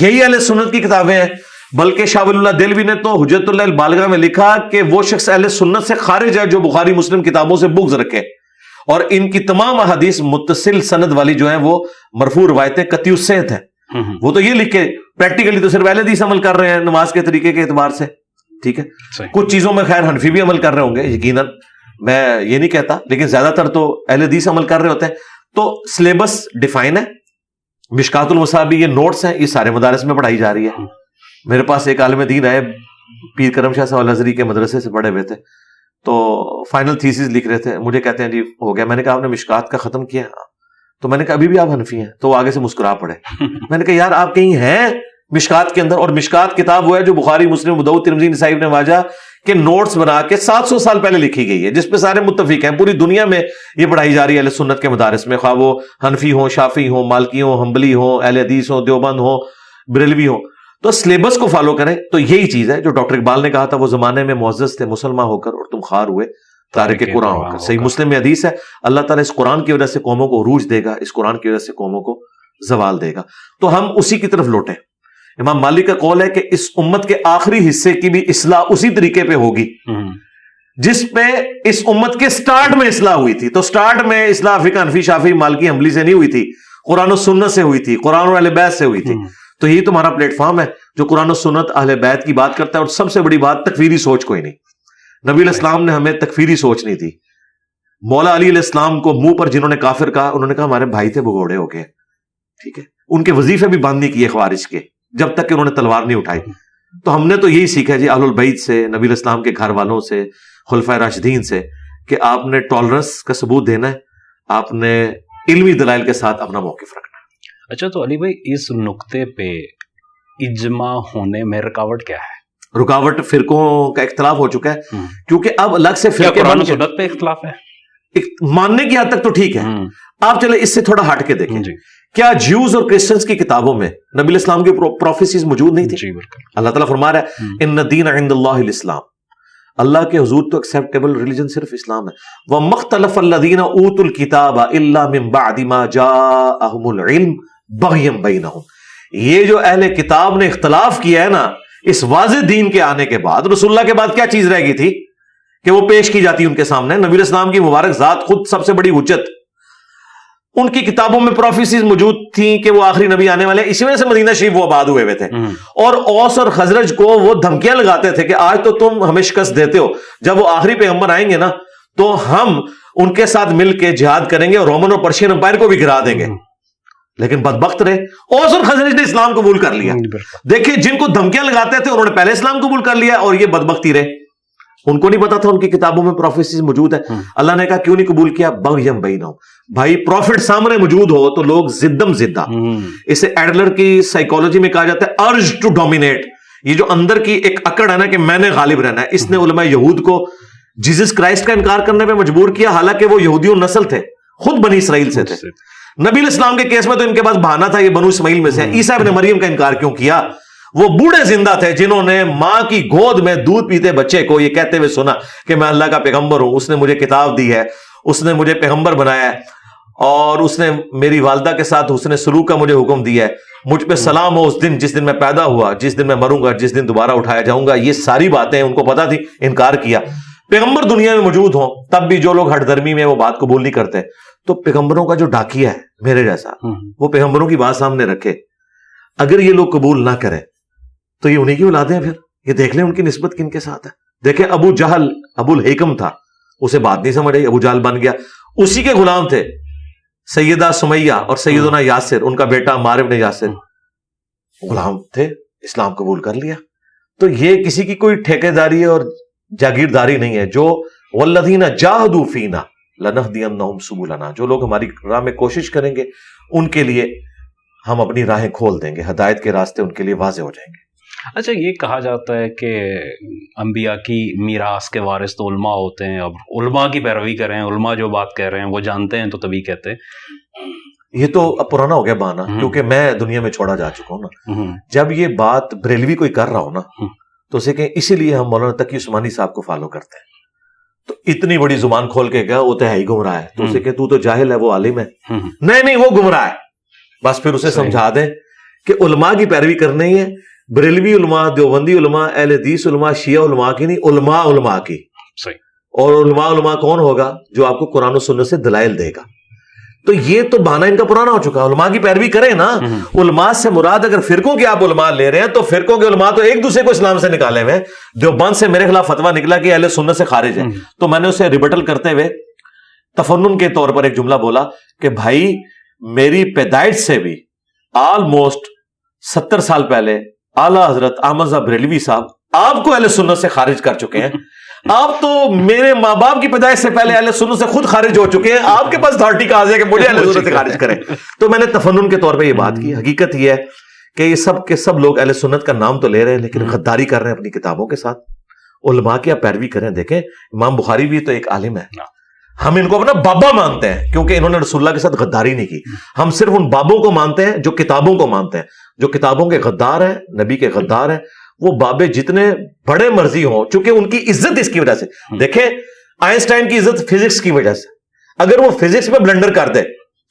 یہی اہل سنت کی کتابیں ہیں۔ بلکہ شاہ اللہ دلوی نے تو حجت اللہ البالغہ میں لکھا کہ وہ شخص اہل سنت سے خارج ہے جو بخاری مسلم کتابوں سے بغض رکھے۔ اور ان کی تمام احادیث متصل سند والی جو ہیں وہ مرفوع روایتیں کتی صحت ہیں۔ وہ تو یہ لکھے پریکٹیکلی تو صرف اہل حدیث عمل کر رہے ہیں نماز کے طریقے کے اعتبار سے ٹھیک ہے؟ کچھ چیزوں میں خیر حنفی بھی عمل کر رہے ہوں گے یقیناً میں یہ نہیں کہتا لیکن زیادہ تر تو اہل حدیث عمل کر رہے ہوتے ہیں۔ تو سلیبس ڈیفائن ہے مشکات المصابی یہ نوٹس ہیں یہ سارے مدارس میں پڑھائی جا رہی ہے۔ میرے پاس ایک عالم دین ہے پیر کرم شاہ صاحب نظری کے مدرسے سے پڑھے ہوئے تھے۔ تو فائنل تھیسز لکھ رہے تھے۔ مجھے کہتے ہیں جی ہو گیا۔ میں نے کہا آپ نے مشکات کا ختم کیا۔ تو میں نے کہا ابھی بھی آپ حنفی ہیں۔ تو وہ آگے سے مسکرا پڑے۔ میں نے کہا یار آپ کہیں ہیں مشکات کے اندر؟ اور مشکات کتاب وہ ہے جو بخاری مسلم ترمزی صاحب نے واجہ کے نوٹس بنا کے سات سو سال پہلے لکھی گئی ہے جس پہ سارے متفق ہیں۔ پوری دنیا میں یہ پڑھائی جا رہی ہے اہل سنت کے مدارس میں۔ خواہ وہ حنفی ہوں شافی ہوں مالکی ہوں ہمبلی ہوں اہل حدیث ہوں دیوبند ہوں بریلوی ہوں۔ تو سلیبس کو فالو کریں تو یہی چیز ہے جو ڈاکٹر اقبال نے کہا تھا وہ زمانے میں معزز تھے مسلمان ہو کر اور تم خار ہوئے تارے کے قرآن ہو کر۔ صحیح مسلم میں حدیث ہے اللہ تعالیٰ اس قرآن کی وجہ سے قوموں کو عروج دے گا اس قرآن کی وجہ سے قوموں کو زوال دے گا۔ تو ہم اسی کی طرف لوٹیں۔ امام مالک کا قول ہے کہ اس امت کے آخری حصے کی بھی اصلاح اسی طریقے پہ ہوگی۔ جس پہ اس امت کے سٹارٹ میں اصلاح ہوئی تھی۔ تو سٹارٹ میں اصلاح فقہ انفی شافی مالکی حملی سے نہیں ہوئی تھی۔ قرآن و سنت سے ہوئی تھی قرآن و بیت سے ہوئی تھی۔ تو یہی تمہارا پلیٹ فارم ہے جو قرآن و سنت اہل بیت کی بات کرتا ہے اور سب سے بڑی بات تکفیری سوچ کوئی نہیں۔ نبی الاسلام نے ہمیں تکفیری سوچ نہیں تھی مولا علی علیہ السلام کو منہ پر جنہوں نے کافر کہا، انہوں نے کہا ہمارے بھائی تھے بگوڑے ہو گئے۔ ٹھیک ہے۔ ان کے وظیفے بھی بند نہیں کیے خوارج کے، جب تک کہ انہوں نے تلوار نہیں اٹھائی۔ تو ہم نے تو یہی سیکھا جی آل البعید سے، نبی الاسلام کے گھر والوں سے خلفۂ راشدین سے، کہ آپ نے ٹالرنس کا ثبوت دینا ہے، آپ نے علمی دلائل کے ساتھ اپنا موقف رکھنا اچھا تو علی بھائی اس نقطے پہ اجماع ہونے میں رکاوٹ کیا ہے؟ رکاوٹ فرقوں کا اختلاف ہو چکا ہے کیونکہ اب الگ سے فرقے قرآن سنت پہ اختلاف ہے؟ ماننے کی حد تک تو ٹھیک ہے۔ آپ چلے اس سے تھوڑا ہٹ کے دیکھیں۔ جی۔ کیا جیوز اور کرسچنس کی کتابوں میں نبی اسلام کی پروفیسیز موجود نہیں تھی جی بالکل۔ اللہ تعالیٰ فرما رہا ہے ان دین عند اللہ الاسلام. اللہ کے حضور تو ایکسیپٹیبل ریلیجن صرف اسلام ہے۔ وہ مختلف الذین اوت الکتاب الا من بعد ما جاءهم العلم۔ بغیم بینہم۔ یہ جو اہل کتاب نے اختلاف کیا ہے نا اس واضح دین کے آنے کے بعد رسول اللہ کے بعد کیا چیز رہ گئی تھی؟ کہ وہ پیش کی جاتی ان کے سامنے۔ نبی اسلام کی مبارک ذات خود سب سے بڑی حجت۔ ان کی کتابوں میں پروفیسیز موجود تھیں کہ وہ آخری نبی آنے والے۔ اسی وجہ سے مدینہ شریف وہ آباد ہوئے ہوئے تھے۔ اور اوس اور خزرج کو وہ دھمکیاں لگاتے تھے کہ آج تو تم ہمیں شکست دیتے ہو۔ جب وہ آخری پیغمبر آئیں گے نا تو ہم ان کے ساتھ مل کے جہاد کریں گے اور رومن اور پرشین امپائر کو بھی گرا دیں گے۔ لیکن بدبخت رہے اوس اور خزرج نے اسلام قبول کر لیا۔ دیکھیں جن کو دھمکیاں لگاتے تھے انہوں نے پہلے اسلام قبول کر لیا اور یہ بدبختی رہے۔ ان کو نہیں پتا تھا ان کی کتابوں میں پروفیسیز موجود ہے اللہ نے کہا کیوں نہیں قبول کیا؟ بغیم بینہم۔ بھائی پروفٹ سامنے موجود ہو تو لوگ زدم زدہ۔ اسے ایڈلر کی سائیکولوجی میں کہا جاتا ہے ارج ٹو ڈومینیٹ یہ جو اندر کی ایک اکڑ ہے نا کہ میں نے غالب رہنا ہے۔ اس نے علماء یہود کو جیزس کرائسٹ کا انکار کرنے پہ مجبور کیا حالانکہ وہ یہودیوں نسل تھے خود بنی اسرائیل سے تھے۔ نبی الاسلام کے کیس میں تو ان کے پاس بہانا تھا یہ بنو اسماعیل میں سے۔ عیسیٰ ابن مریم کا انکار کیوں کیا؟ وہ بوڑھے زندہ تھے جنہوں نے ماں کی گود میں دودھ پیتے بچے کو یہ کہتے ہوئے سنا کہ میں اللہ کا پیغمبر ہوں اس نے مجھے کتاب دی ہے اس نے مجھے پیغمبر بنایا ہے اور اس نے میری والدہ کے ساتھ اس نے سلوک کا مجھے حکم دیا ہے۔ مجھ پہ سلام ہو اس دن جس دن میں پیدا ہوا جس دن میں مروں گا جس دن دوبارہ اٹھایا جاؤں گا یہ ساری باتیں ان کو پتا تھی انکار کیا۔ پیغمبر دنیا میں موجود ہوں تب بھی جو لوگ ہٹ درمی میں وہ بات قبول نہیں کرتے۔ تو پیغمبروں کا جو ڈاکیا ہے میرے جیسا وہ پیغمبروں کی بات سامنے رکھے۔ اگر یہ لوگ قبول نہ کرے تو یہ انہیں کی اولادیں پھر؟ یہ دیکھ لیں ان کی نسبت کن کے ساتھ ہے۔ دیکھیں ابو جہل ابو الحکم تھا۔ اسے بات نہیں سمجھ آئی ابو جہل بن گیا۔ اسی کے غلام تھے۔ سیدہ سمیہ اور سیدنا یاسر ان کا بیٹا مارب نے یاسر۔ غلام تھے اسلام قبول کر لیا۔ تو یہ کسی کی کوئی ٹھیکے داری اور جاگیرداری نہیں ہے۔ جو ولدینہ جاہدو فینا لنح دین سبولنا جو لوگ ہماری راہ میں کوشش کریں گے ان کے لیے ہم اپنی راہیں کھول دیں گے ہدایت کے راستے ان کے لیے واضح ہو جائیں گے۔ اچھا یہ کہا جاتا ہے کہ انبیاء کی میراث کے وارث تو علماء ہوتے ہیں اب علماء کی پیروی کریں علماء جو بات کہہ رہے ہیں وہ جانتے ہیں تو تبھی کہتے ہیں۔ یہ تو اب پرانا ہو گیا بانا کیونکہ میں دنیا میں چھوڑا جا چکا ہوں نا۔ جب یہ بات بریلوی کوئی کر رہا ہو نا تو اسے کہ اسی لیے ہم مولانا تقی عثمانی صاحب کو فالو کرتے ہیں۔ تو اتنی بڑی زبان کھول کے گیا وہ تو ہے ہی گمراہ ہے۔ تو اسے کہ تو تو جاہل ہے وہ عالم ہے۔ نہیں نہیں وہ گمراہ ہے۔ بس پھر اسے سمجھا دیں کہ علماء کی پیروی کرنی ہے۔ بریلوی علماء دیوبندی علماء اہل حدیث علماء شیعہ علماء کی نہیں علماء علماء کی۔ صحیح۔ اور علماء علماء کون ہوگا جو آپ کو قرآن و سنت سے دلائل دے گا؟ تو یہ تو بانا ان کا پرانا ہو چکا ہے۔ علماء کی پیروی کریں نا۔ علماء سے مراد اگر فرقوں کی آپ علماء لے رہے ہیں تو فرقوں کے علماء تو ایک دوسرے کو اسلام سے نکالے ہوئے جو بند سے میرے خلاف فتوا نکلا کہ اہل سنت سے خارج ہے تو میں نے اسے ریبٹل کرتے ہوئے تفنن کے طور پر ایک جملہ بولا کہ بھائی میری پیدائش سے بھی آلموسٹ ستر سال پہلے اعلیٰ حضرت احمد صاحب ریلوی صاحب آپ کو اہل سنت سے خارج کر چکے ہیں۔ آپ تو میرے ماں باپ کی پیدائش سے پہلے اہل سنت سے خود خارج ہو چکے ہیں۔ آپ کے پاس اتھارٹی کا کہ مجھے اہل سنت سے خارج کریں؟ تو میں نے تفنن کے طور پہ یہ بات کی۔ حقیقت یہ ہے کہ یہ سب کے سب لوگ اہل سنت کا نام تو لے رہے ہیں لیکن غداری کر رہے ہیں اپنی کتابوں کے ساتھ۔ علماء کی آپ پیروی کریں؟ دیکھیں امام بخاری بھی تو ایک عالم ہے۔ ہم ان کو اپنا بابا مانتے ہیں کیونکہ انہوں نے رسول اللہ کے ساتھ غداری نہیں کی۔ ہم صرف ان بابوں کو مانتے ہیں جو کتابوں کو مانتے ہیں۔ جو کتابوں کے غدار ہیں نبی کے غدار ہیں وہ بابے جتنے بڑے مرضی ہوں چونکہ ان کی عزت اس کی وجہ سے۔ دیکھیں آئنسٹائن کی عزت فزکس کی وجہ سے۔ اگر وہ فزکس میں بلنڈر کر دے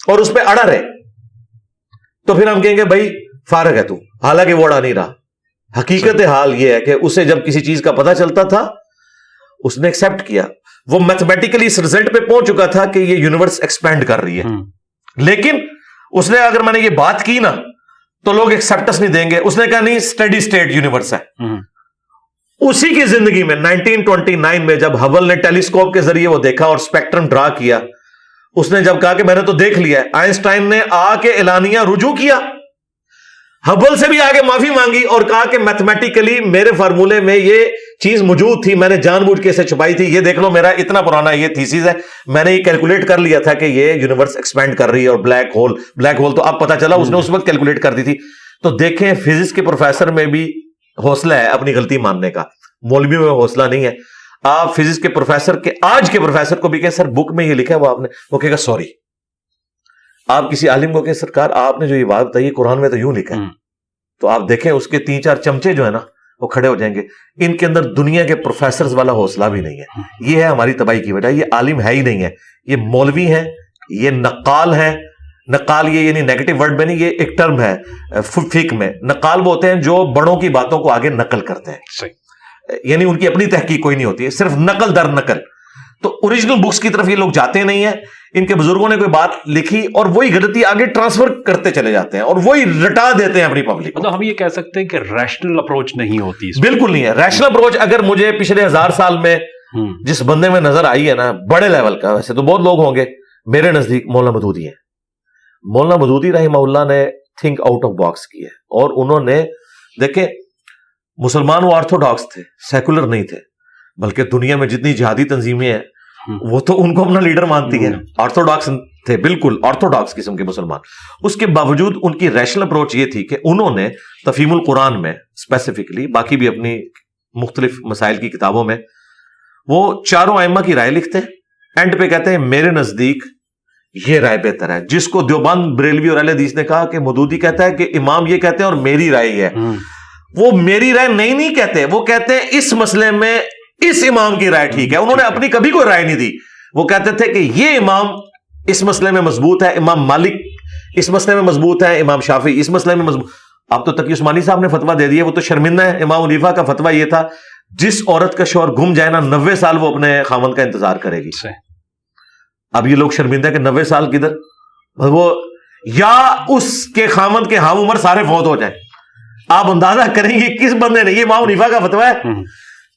اور اس پہ اڑا رہے تو پھر ہم کہیں گے بھائی فارغ ہے تو۔ حالانکہ وہ اڑا نہیں رہا۔ حقیقت حال یہ ہے کہ اسے جب کسی چیز کا پتہ چلتا تھا اس نے ایکسپٹ کیا۔ وہ میتھمیٹیکلی اس ریزلٹ پہ پہنچ چکا تھا کہ یہ یونیورس ایکسپینڈ کر رہی ہے۔ لیکن اس نے اگر میں نے یہ بات کی نا تو لوگ ایکسپٹس نہیں دیں گے۔ اس نے کہا نہیں اسٹڈی اسٹیٹ یونیورس ہے۔ اسی کی زندگی میں نائنٹین ٹوینٹی نائن میں جب ہبل نے ٹیلیسکوپ کے ذریعے وہ دیکھا اور اسپیکٹرم ڈرا کیا اس نے جب کہا کہ میں نے تو دیکھ لیا آئنسٹائن نے آ کے اعلانیہ رجوع کیا۔ ہبل سے بھی آگے معافی مانگی اور کہا کہ میتھمیٹیکلی میرے فارمولے میں یہ چیز موجود تھی، میں نے جان بوجھ کے اسے چھپائی تھی۔ یہ دیکھ لو، میرا اتنا پرانا یہ تھیسیز ہے۔ میں نے یہ کیلکولیٹ کر لیا تھا کہ یہ یونیورس ایکسپینڈ کر رہی ہے اور بلیک ہول بلیک ہول تو اب پتا چلا، اس نے اس وقت کیلکولیٹ کر دی تھی۔ تو دیکھیں فزکس کے پروفیسر میں بھی حوصلہ ہے اپنی غلطی ماننے کا۔ مولوی میں حوصلہ نہیں ہے۔ آپ فزکس کے پروفیسر کے آج کے پروفیسر کو بھی کہ سر بک میں یہ لکھا ہے، وہ آپ نے وہ کہے گا سوری آپ کسی عالم کو کہ سرکار آپ نے جو یہ بات بتائی قرآن میں تو یوں لکھا ہے۔ تو آپ دیکھیں اس کے تین چار چمچے جو ہے نا وہ کھڑے ہو جائیں گے۔ ان کے اندر دنیا کے پروفیسر والا حوصلہ بھی نہیں ہے۔ یہ ہے ہماری تباہی کی وجہ یہ عالم ہے ہی نہیں ہے۔ یہ مولوی ہے یہ نقال ہے نقال یہ یعنی نیگیٹو ورڈ میں نہیں یہ ایک ٹرم ہے فک میں۔ نقال وہ ہوتے ہیں جو بڑوں کی باتوں کو آگے نقل کرتے ہیں۔ یعنی ان کی اپنی تحقیق کوئی نہیں ہوتی۔ ہے صرف نقل در نقل۔ تو اوریجنل بکس کی طرف یہ لوگ جاتے نہیں ہیں۔ ان کے بزرگوں نے کوئی بات لکھی اور وہی غلطی آگے ٹرانسفر کرتے چلے جاتے ہیں اور وہی رٹا دیتے ہیں اپنی پبلک مطلب ہم یہ کہہ سکتے ہیں کہ ریشنل اپروچ نہیں ہوتی بالکل نہیں ہے۔ ریشنل اپروچ اگر مجھے پچھلے ہزار سال میں جس بندے میں نظر آئی ہے نا بڑے لیول کا ویسے تو بہت لوگ ہوں گے میرے نزدیک مولانا مدودی ہے مولانا مدودی رحمہ اللہ نے تھنک آؤٹ آف باکس کی ہے اور انہوں نے دیکھیں مسلمان وہ آرتھوڈاکس تھے سیکولر نہیں تھے بلکہ دنیا میں جتنی جہادی تنظیمیں ہیں وہ تو ان کو اپنا لیڈر مانتی ہیں۔ آرتھوڈاکس تھے بالکل آرتھوڈاکس قسم کے مسلمان۔ اس کے باوجود ان کی ریشنل اپروچ یہ تھی کہ انہوں نے تفیم القرآن میں اسپیسیفکلی باقی بھی اپنی مختلف مسائل کی کتابوں میں وہ چاروں ائمہ کی رائے لکھتے ہیں۔ اینڈ پہ کہتے ہیں میرے نزدیک یہ رائے بہتر ہے۔ جس کو دیوبند بریلوی اور حدیث نے کہا کہ مدودی کہتا ہے کہ امام یہ کہتے ہیں اور میری رائے ہے۔ وہ میری رائے نہیں نہیں کہتے وہ کہتے ہیں اس مسئلے میں اس امام کی رائے ٹھیک ہے۔ انہوں نے اپنی کبھی کوئی رائے نہیں دی۔ وہ کہتے تھے کہ یہ امام اس مسئلے میں مضبوط ہے امام مالک اس مسئلے میں مضبوط ہے امام شافی اس مسئلے میں مضبوط۔ اب تو تقی عثمانی صاحب نے فتوا دے دیا وہ تو شرمندہ ہے امام علیفہ کا فتوا یہ تھا جس عورت کا شوہر گم جائے نا نوے سال وہ اپنے خامن کا انتظار کرے گی۔ اب یہ لوگ شرمندہ کہ نوے سال کدھر؟ وہ یا اس کے خامن کے ہم عمر سارے فوت ہو جائیں۔ آپ اندازہ کریں گے کس بندے نے یہ امام علیفہ کا فتوا ہے۔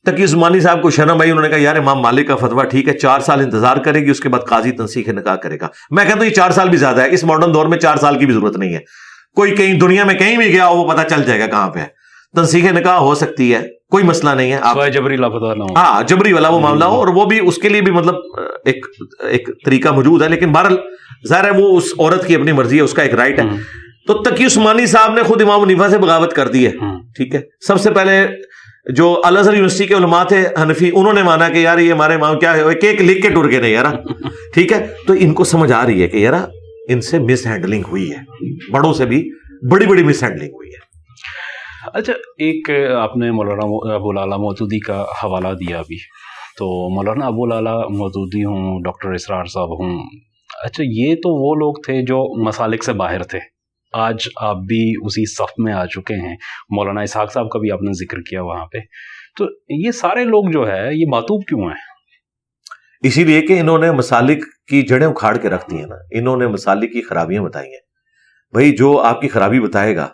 تقی زمانی صاحب کو شرم آئی انہوں نے کہا یار امام مالک کا فتوا ٹھیک ہے چار سال انتظار کرے گی اس کے بعد قاضی تنسیخ نکاح کرے گا۔ میں کہتا ہوں یہ چار سال بھی زیادہ ہے اس ماڈرن دور میں چار سال کی بھی ضرورت نہیں ہے۔ کوئی کہیں دنیا میں کہیں بھی گیا وہ پتا چل جائے گا کہاں پہ تنسیخ نکاح ہو سکتی ہے کوئی مسئلہ نہیں ہے۔ جبری ہاں جبری والا وہ معاملہ ہو اور وہ بھی اس کے لیے بھی مطلب ایک ایک طریقہ موجود ہے لیکن بہرحال ظاہر ہے وہ اس عورت کی اپنی مرضی ہے اس کا ایک رائٹ ہے۔ تو تقی عثمانی صاحب نے خود امام نیفا سے بغاوت کر دی ہے۔ ٹھیک ہے۔ سب سے پہلے جو الازہر یونیورسٹی کے علماء تھے، حنفی، انہوں نے مانا کہ یار یہ ہمارے امام کیا ہے کیک لکھ کے ٹر کے نہیں یار ٹھیک ہے؟ تو ان کو سمجھ آ رہی ہے کہ یار ان سے مس ہینڈلنگ ہوئی ہے۔ بڑوں سے بھی بڑی بڑی مس ہینڈلنگ ہوئی ہے۔ اچھا ایک آپ نے مولانا ابو لالا مودودی کا حوالہ دیا ابھی تو مولانا ابو لالا مودودی ہوں، ڈاکٹر اسرار صاحب ہوں۔ اچھا یہ تو وہ لوگ تھے جو مسالک سے باہر تھے۔ آج آپ بھی اسی صف میں آ چکے ہیں۔ مولانا اسحاق صاحب کا بھی آپ نے ذکر کیا وہاں پہ۔ تو یہ سارے لوگ جو ہے یہ ماتوب کیوں ہیں؟ اسی لیے کہ انہوں نے مسالک کی جڑیں اکھاڑ کے رکھ دی ہیں نا۔ انہوں نے مسالک کی خرابیاں بتائی ہیں۔ بھائی جو آپ کی خرابی بتائے گا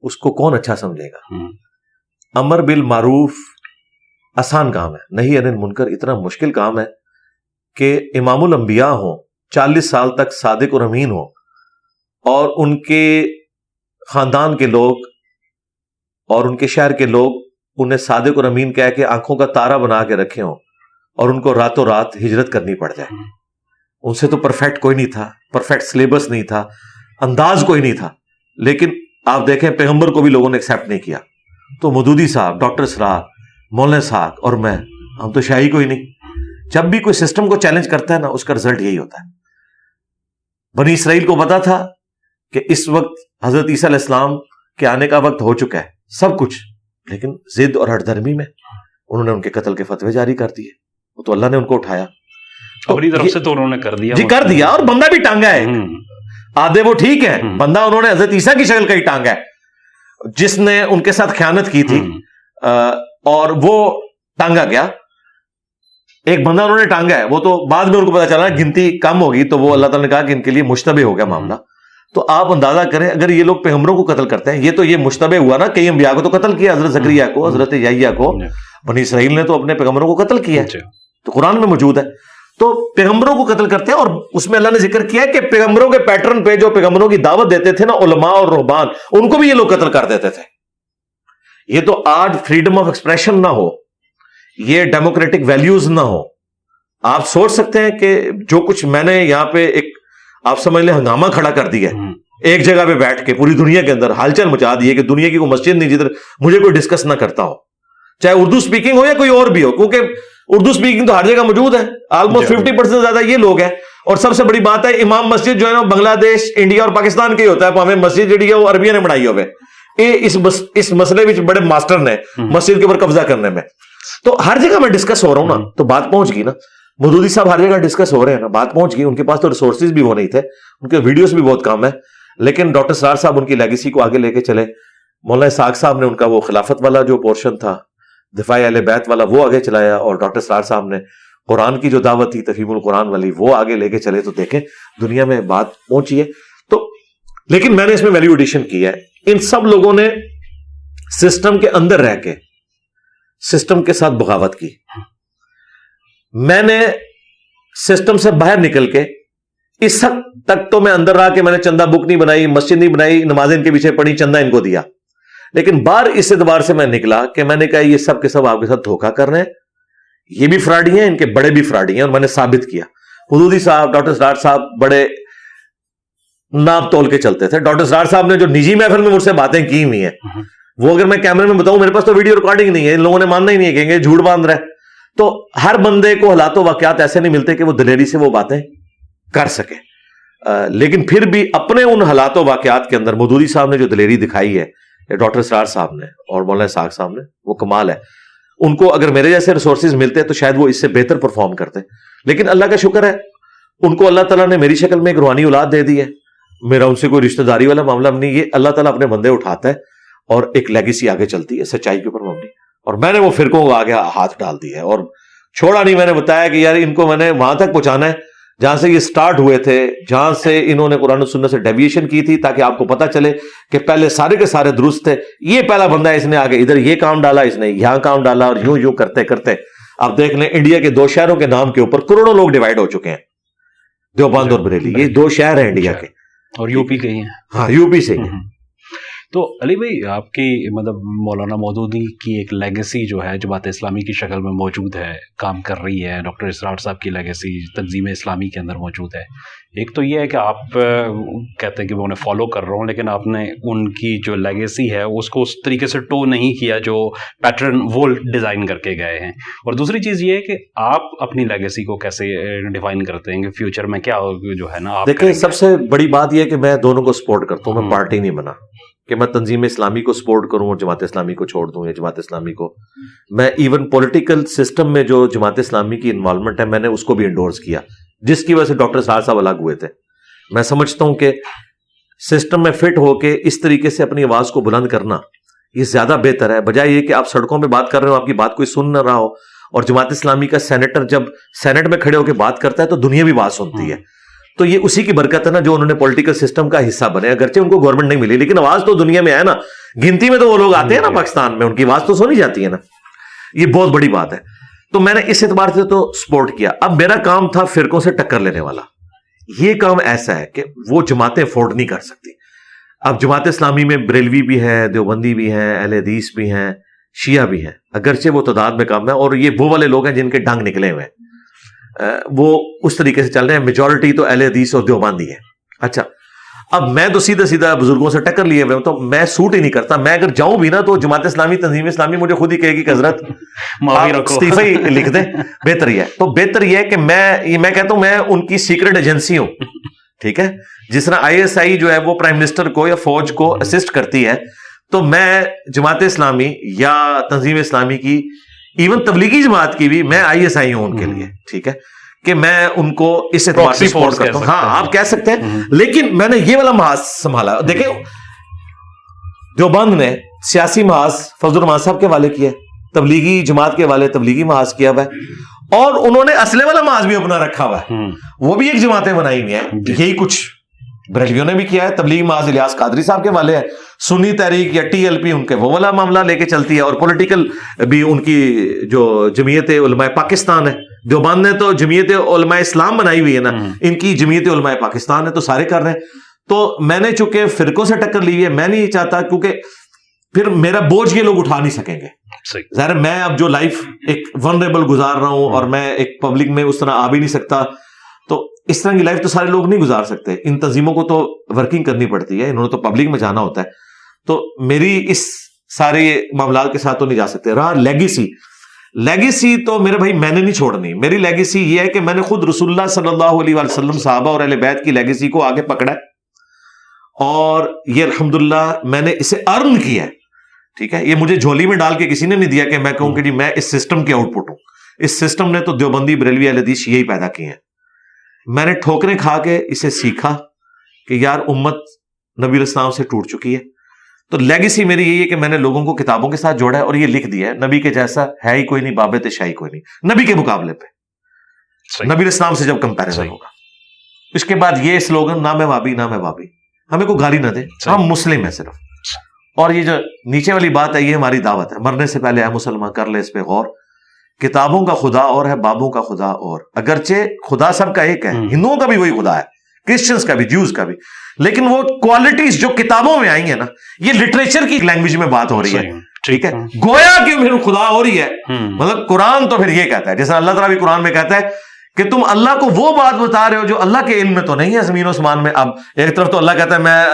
اس کو کون اچھا سمجھے گا؟ امر بل معروف آسان کام ہے۔ نہیں انل منکر اتنا مشکل کام ہے کہ امام الانبیاء ہوں چالیس سال تک صادق اور امین ہو اور ان کے خاندان کے لوگ اور ان کے شہر کے لوگ انہیں صادق اور امین کہہ کے آنکھوں کا تارا بنا کے رکھے ہوں اور ان کو راتوں رات ہجرت کرنی پڑ جائے۔ ان سے تو پرفیکٹ کوئی نہیں تھا پرفیکٹ سلیبس نہیں تھا، انداز کوئی نہیں تھا۔ لیکن آپ دیکھیں، پیغمبر کو بھی لوگوں نے ایکسیپٹ نہیں کیا۔ تو مدودی صاحب، ڈاکٹر سرار مولانا صاحب اور میں، ہم تو شاہی کوئی نہیں۔ جب بھی کوئی سسٹم کو چیلنج کرتا ہے نا، اس کا رزلٹ یہی ہوتا ہے۔ بنی اسرائیل کو پتا تھا کہ اس وقت حضرت عیسیٰ علیہ السلام کے آنے کا وقت ہو چکا ہے سب کچھ۔ لیکن زد اور ہٹ دھرمی میں انہوں نے ان کے قتل کے فتوے جاری کر دیے۔ وہ تو اللہ نے ان کو اٹھایا۔ اپنی طرف سے تو انہوں نے کر دیا۔ جی کر دیا اور بندہ بھی ٹانگا ہے۔ آدھے وہ ٹھیک ہے بندہ انہوں نے حضرت عیسیٰ کی شکل کا ہی ٹانگا ہے۔ جس نے ان کے ساتھ خیانت کی تھی اور وہ ٹانگا گیا۔ ایک بندہ انہوں نے ٹانگا ہے۔ وہ تو بعد میں ان کو پتا چلا گنتی کم ہوگی تو وہ اللہ تعالیٰ نے کہا کہ ان کے لیے مشتبہ ہو گیا معاملہ۔ تو آپ اندازہ کریں اگر یہ لوگ پیغمبروں کو قتل کرتے ہیں یہ تو یہ مشتبہ ہوا نا کئی انبیاء کو تو قتل کیا حضرت زکریہ کو حضرت یحییٰ کو بنی اسرائیل نے تو اپنے پیغمبروں کو قتل کیا ہے۔ تو قرآن میں موجود ہے۔ تو پیغمبروں کو قتل کرتے ہیں اور اس میں اللہ نے ذکر کیا کہ پیغمبروں کے پیٹرن پہ جو پیغمبروں کی دعوت دیتے تھے نا علماء اور رحبان ان کو بھی یہ لوگ قتل کر دیتے تھے۔ یہ تو آج فریڈم آف ایکسپریشن نہ ہو یہ ڈیموکریٹک ویلیوز نہ ہو۔ آپ سوچ سکتے ہیں کہ جو کچھ میں نے یہاں پہ ایک آپ سمجھ لیں ہنگامہ کھڑا کر دیا ایک جگہ پہ بیٹھ کے پوری دنیا کے اندر ہال چل مچا دیے کہ دنیا کی کوئی مسجد نہیں جدھر مجھے کوئی ڈسکس نہ کرتا ہو۔ چاہے اردو اسپیکنگ ہو یا کوئی اور بھی ہو کیونکہ اردو اسپیکنگ تو ہر جگہ موجود ہے۔ آلموسٹ ففٹی پرسینٹ زیادہ یہ لوگ ہیں۔ اور سب سے بڑی بات ہے امام مسجد جو ہے نا بنگلہ دیش انڈیا اور پاکستان کے ہی ہوتا ہے۔ ہمیں مسجد جہی ہے وہ عربیہ نے بنائی ہوئے۔ یہ اس اس مسئلے میں بڑے ماسٹر نے مسجد کے اوپر قبضہ کرنے میں۔ تو ہر جگہ میں ڈسکس ہو رہا ہوں نا تو بات پہنچ گئی نا۔ مدودی صاحب ہر جگہ ڈسکس ہو رہے ہیں نا، بات پہنچ گئی، ان کے پاس تو ریسورسز بھی وہ نہیں تھے، ان کے ویڈیوز بھی بہت کم ہے لیکن ڈاکٹر سرار صاحب ان کی لیگیسی کو آگے لے کے چلے۔ مولانا ساگ صاحب نے ان کا وہ خلافت والا جو پورشن تھا دفاع اہل بیت والا، وہ آگے چلایا اور ڈاکٹر سرار صاحب نے قرآن کی جو دعوت تھی تفیم القرآن والی، وہ آگے لے کے چلے۔ تو دیکھیں، دنیا میں بات پہنچی ہے۔ تو، لیکن میں نے اس میں ویلیو ایڈیشن کی ہے۔ ان سب لوگوں نے سسٹم کے اندر رہ کے سسٹم کے ساتھ بغاوت کی۔ میں نے سسٹم سے باہر نکل کے اس حد تک تو میں اندر رہا کہ میں نے چندہ بک نہیں بنائی، مسجد نہیں بنائی نماز ان کے پیچھے پڑی چندہ ان کو دیا۔ لیکن بار اس اعتبار سے میں نکلا کہ میں نے کہا یہ سب کے سب آپ کے ساتھ دھوکا کر رہے ہیں۔ یہ بھی فراڈی ہیں، ان کے بڑے بھی فراڈی ہیں اور میں نے ثابت کیا۔ حدودی صاحب، ڈاکٹر سرار صاحب بڑے ناپ تول کے چلتے تھے۔ ڈاکٹر سرار صاحب نے جو نجی محفل میں مجھ سے باتیں کی ہوئی ہیں، وہ اگر میں کیمرے میں بتاؤں، میرے پاس تو ویڈیو ریکارڈنگ نہیں ہے، ان لوگوں نے ماننا ہی نہیں ہے کہیں گے جھوٹ باندھ رہے تو ہر بندے کو حالات و واقعات ایسے نہیں ملتے کہ وہ دلیری سے وہ باتیں کر سکے۔ لیکن پھر بھی اپنے ان حالات و واقعات کے اندر مدوری صاحب نے جو دلیری دکھائی ہے ڈاکٹر سرار صاحب نے اور مولانا ساگ صاحب نے، وہ کمال ہے۔ ان کو اگر میرے جیسے ریسورسز ملتے تو شاید وہ اس سے بہتر پرفارم کرتے۔ لیکن اللہ کا شکر ہے، ان کو اللہ تعالیٰ نے میری شکل میں ایک روحانی اولاد دے دی ہے۔ میرا ان سے کوئی رشتہ داری والا معاملہ نہیں، یہ اللہ تعالیٰ اپنے بندے اٹھاتا ہے اور ایک لیگیسی آگے چلتی ہے، سچائی کے اوپر اور میں نے وہ فرقوں کو آگے ہاتھ ڈال دی ہے اور چھوڑا نہیں میں نے بتایا کہ یار ان کو میں نے وہاں تک پہنچانا ہے جہاں سے یہ سٹارٹ ہوئے تھے جہاں سے انہوں نے قرآن سننے سے ڈیویشن کی تھی تاکہ آپ کو پتا چلے کہ پہلے سارے کے سارے درست تھے۔ یہ پہلا بندہ ہے اس نے آگے ادھر یہ کام ڈالا اس نے یہاں کام ڈالا اور یوں یوں کرتے کرتے آپ دیکھ لیں انڈیا کے دو شہروں کے نام کے اوپر کروڑوں لوگ ڈیوائڈ ہو چکے ہیں۔ دیوبند اور بریلی یہ دو شہر ہیں انڈیا کے۔ اور یو پی کے ہیں۔ ہاں یو پی سے تو علی بھائی آپ کی مطلب مولانا مودودی کی ایک لیگیسی جو ہے جماعت اسلامی کی شکل میں موجود ہے کام کر رہی ہے ڈاکٹر اسرار صاحب کی لیگیسی تنظیم اسلامی کے اندر موجود ہے۔ ایک تو یہ ہے کہ آپ کہتے ہیں کہ میں انہیں فالو کر رہا ہوں لیکن آپ نے ان کی جو لیگیسی ہے اس کو اس طریقے سے ٹو نہیں کیا جو پیٹرن وہ ڈیزائن کر کے گئے ہیں۔ اور دوسری چیز یہ ہے کہ آپ اپنی لیگیسی کو کیسے ڈیفائن کرتے ہیں کہ فیوچر میں کیا جو ہے نا دیکھیں سب سے بڑی بات یہ کہ میں دونوں کو سپورٹ کرتا ہوں میں پارٹی نہیں بنا۔ کہ میں تنظیم اسلامی کو سپورٹ کروں اور جماعت اسلامی کو چھوڑ دوں یا جماعت اسلامی کو۔ میں ایون پولیٹیکل سسٹم میں جو جماعت اسلامی کی انوالومنٹ ہے میں نے اس کو بھی انڈورس کیا جس کی وجہ سے ڈاکٹر سار صاحب الگ ہوئے تھے۔ میں سمجھتا ہوں کہ سسٹم میں فٹ ہو کے اس طریقے سے اپنی آواز کو بلند کرنا یہ زیادہ بہتر ہے۔ بجائے یہ کہ آپ سڑکوں پہ بات کر رہے ہو آپ کی بات کوئی سن نہ رہا ہو اور جماعت اسلامی کا سینیٹر جب سینٹ میں کھڑے ہو کے بات کرتا ہے تو دنیا بھی بات سنتی ہے۔ تو یہ اسی کی برکت ہے نا جو انہوں نے پولیٹیکل سسٹم کا حصہ بنے۔ اگرچہ ان کو گورنمنٹ نہیں ملی لیکن آواز تو دنیا میں ہے نا۔ گنتی میں تو وہ لوگ آتے ہیں نا پاکستان میں ان کی آواز تو سونی جاتی ہے نا۔ یہ بہت بڑی بات ہے۔ تو میں نے اس اعتبار سے تو سپورٹ کیا۔ اب میرا کام تھا فرقوں سے ٹکر لینے والا۔ یہ کام ایسا ہے کہ وہ جماعتیں افورڈ نہیں کر سکتی۔ اب جماعت اسلامی میں بریلوی بھی ہے دیوبندی بھی ہیں اہل حدیث بھی ہیں شیعہ بھی ہیں۔ اگرچہ وہ تعداد میں کام ہے اور یہ وہ والے لوگ ہیں جن کے ڈنگ نکلے ہوئے ہیں۔ وہ اس طریقے سے چل رہے ہیں۔ میجورٹی تو اہل حدیث اور دیوبندی ہے اچھا اب میں تو سیدھا سیدھا بزرگوں سے ٹکر لیے ہوئے ہوں تو میں سوٹ ہی نہیں کرتا۔ میں اگر جاؤں بھی نا تو جماعت اسلامی تنظیم اسلامی مجھے خود ہی کہے گی کہ حضرت استعفی لکھ دیں۔ بہتر یہ ہے۔ تو بہتر یہ ہے کہ میں میں کہتا ہوں میں ان کی سیکرٹ ایجنسی ہوں۔ ٹھیک ہے؟ جس طرح آئی ایس آئی جو ہے وہ پرائم منسٹر کو یا فوج کو اسسٹ کرتی ہے تو میں جماعت اسلامی یا تنظیم اسلامی کی ایون تبلیغی جماعت کی بھی میں آئی ایس آئی ہوں ان کے لیے ٹھیک ہے؟ کہ میں ان کو اس اعتبار سے سپورٹ کرتا ہوں۔ ہاں آپ کہہ سکتے ہیں۔ لیکن میں نے یہ والا محاذ سنبھالا۔ دیکھیں دیوبند نے سیاسی محاذ فضل الرحمان صاحب کے والے کیا تبلیغی جماعت کے والے تبلیغی محاذ کیا ہوا ہے۔ اور انہوں نے اسلحے والا محاذ بھی اپنا رکھا ہوا ہے۔ وہ بھی ایک جماعتیں بنائی ہوئی ہیں۔ جی۔ یہی کچھ۔ بریلویوں نے بھی کیا ہے تبلیغ معاذ الیاس قادری صاحب کے والے ہیں۔ سنی تحریک یا ٹی ایل پی ان کے وہ والا معاملہ لے کے چلتی ہے اور پولیٹیکل بھی ان کی جو جمعیت علماء پاکستان ہے۔ دیوبند نے تو جمعیت علماء اسلام بنائی ہوئی ہے نا۔ ان کی جمعیت علماء پاکستان ہے تو سارے کر رہے ہیں۔ تو میں نے چونکہ فرقوں سے ٹکر لی ہے میں نہیں چاہتا کیونکہ پھر میرا بوجھ یہ لوگ اٹھا نہیں سکیں گے۔ ظاہر میں اب جو لائف ایک ونریبل گزار رہا ہوں اور میں ایک پبلک میں اس طرح آ بھی نہیں سکتا۔ اس طرح کی لائف تو سارے لوگ نہیں گزار سکتے۔ ان تنظیموں کو تو ورکنگ کرنی پڑتی ہے، انہوں نے تو پبلک میں جانا ہوتا ہے۔ تو میری اس سارے معاملات کے ساتھ تو نہیں جا سکتے۔ رہا لیگیسی لیگیسی تو میرے بھائی میں نے نہیں چھوڑنی۔ میری لیگیسی یہ ہے کہ میں نے خود رسول اللہ صلی اللہ علیہ وسلم، صحابہ اور اہل بیت کی لیگیسی کو آگے پکڑا ہے۔ اور یہ الحمد میں نے اسے ارن کیا ہے۔ ٹھیک ہے؟ یہ مجھے جھولی میں ڈال کے کسی نے نہیں دیا کہ میں کہوں کہ جی میں اس سسٹم کے آؤٹ پٹ ہوں۔ اس سسٹم نے تو دیوبندی، بریلوی حدیث یہی پیدا کی ہیں۔ میں نے ٹھوکریں کھا کے اسے سیکھا کہ یار امت نبی الاسلام سے ٹوٹ چکی ہے۔ تو لیگیسی میری یہی ہے کہ میں نے لوگوں کو کتابوں کے ساتھ جوڑا ہے اور یہ لکھ دیا ہے نبی کے جیسا ہے ہی کوئی نہیں بابے شاہی کوئی نہیں۔ نبی کے مقابلے پہ۔ نبی الاسلام سے جب کمپیرزن ہوگا۔ اس کے بعد یہ سلوگن نہ میں بابی نہ میں بابی ہمیں کوئی گالی نہ دے۔ ہم مسلم ہیں صرف۔ اور یہ جو نیچے والی بات ہے یہ ہماری دعوت ہے۔ مرنے سے پہلے اے مسلمان کر لے اس پہ غور۔ کتابوں کا خدا اور ہے بابوں کا خدا اور۔ اگرچہ خدا سب کا ایک ہے ہندوؤں کا بھی وہی خدا ہے کرسچنس کا بھی جیوز کا بھی۔ لیکن وہ کوالٹیز جو کتابوں میں آئی ہیں نا یہ لٹریچر کی لینگویج میں بات ہو رہی ہے۔ ٹھیک ہے؟ گویا کہ پھر خدا ہو رہی ہے۔ مطلب قرآن تو پھر یہ کہتا ہے جیسے اللہ تعالیٰ بھی قرآن میں کہتا ہے کہ تم اللہ کو وہ بات بتا رہے ہو جو اللہ کے علم میں تو نہیں ہے زمین و سمان میں۔ اب ایک طرف تو اللہ کہتا ہے میں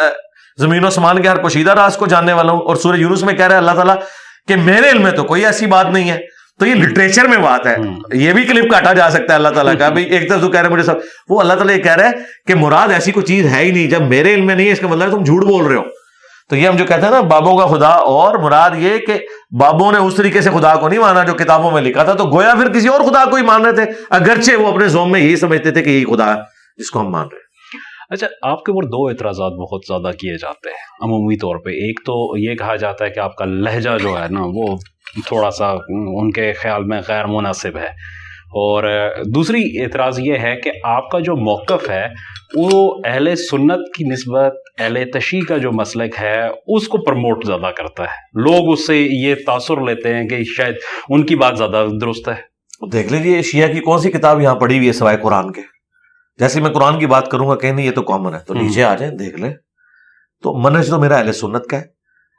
زمین و سمان کے ہر پوشیدہ راز کو جاننے والا ہوں اور سورج یونس میں کہہ رہا ہے اللہ تعالیٰ کہ میرے علم میں تو کوئی ایسی بات نہیں ہے۔ تو یہ لٹریچر میں بات ہے۔ یہ بھی کلپ کاٹا جا سکتا ہے اللہ تعالیٰ کا۔ ایک طرف تو کہہ رہے مجھے سب وہ اللہ تعالیٰ یہ کہہ رہا ہے کہ مراد ایسی کوئی چیز ہے ہی نہیں۔ جب میرے علم میں نہیں ہے اس کا مطلب تم جھوٹ بول رہے ہو۔ تو یہ ہم جو کہتے ہیں نا بابوں کا خدا۔ اور مراد یہ کہ بابوں نے اس طریقے سے خدا کو نہیں مانا جو کتابوں میں لکھا تھا۔ تو گویا پھر کسی اور خدا کو ہی مان رہے تھے۔ اگرچہ وہ اپنے زوم میں یہی سمجھتے تھے کہ یہی خدا ہے جس کو ہم مان رہے ہیں۔ اچھا آپ کے اوپر دو اعتراضات بہت زیادہ کیے جاتے ہیں۔ عمومی طور پہ ایک تو یہ کہا جاتا ہے کہ آپ کا لہجہ جو ہے نا وہ تھوڑا سا ان کے خیال میں غیر مناسب ہے۔ اور دوسری اعتراض یہ ہے کہ آپ کا جو موقف ہے وہ اہل سنت کی نسبت اہل تشیح کا جو مسلک ہے اس کو پروموٹ زیادہ کرتا ہے۔ لوگ اس سے یہ تاثر لیتے ہیں کہ شاید ان کی بات زیادہ درست ہے۔ دیکھ لیجیے شیعہ کی کون سی کتاب یہاں پڑھی ہوئی ہے سوائے قرآن کے؟ جیسے میں قرآن کی بات کروں گا کہ نہیں یہ تو کامن ہے۔ تو نیچے آ جائیں دیکھ لیں۔ تو منج تو میرا اہل سنت کا ہے۔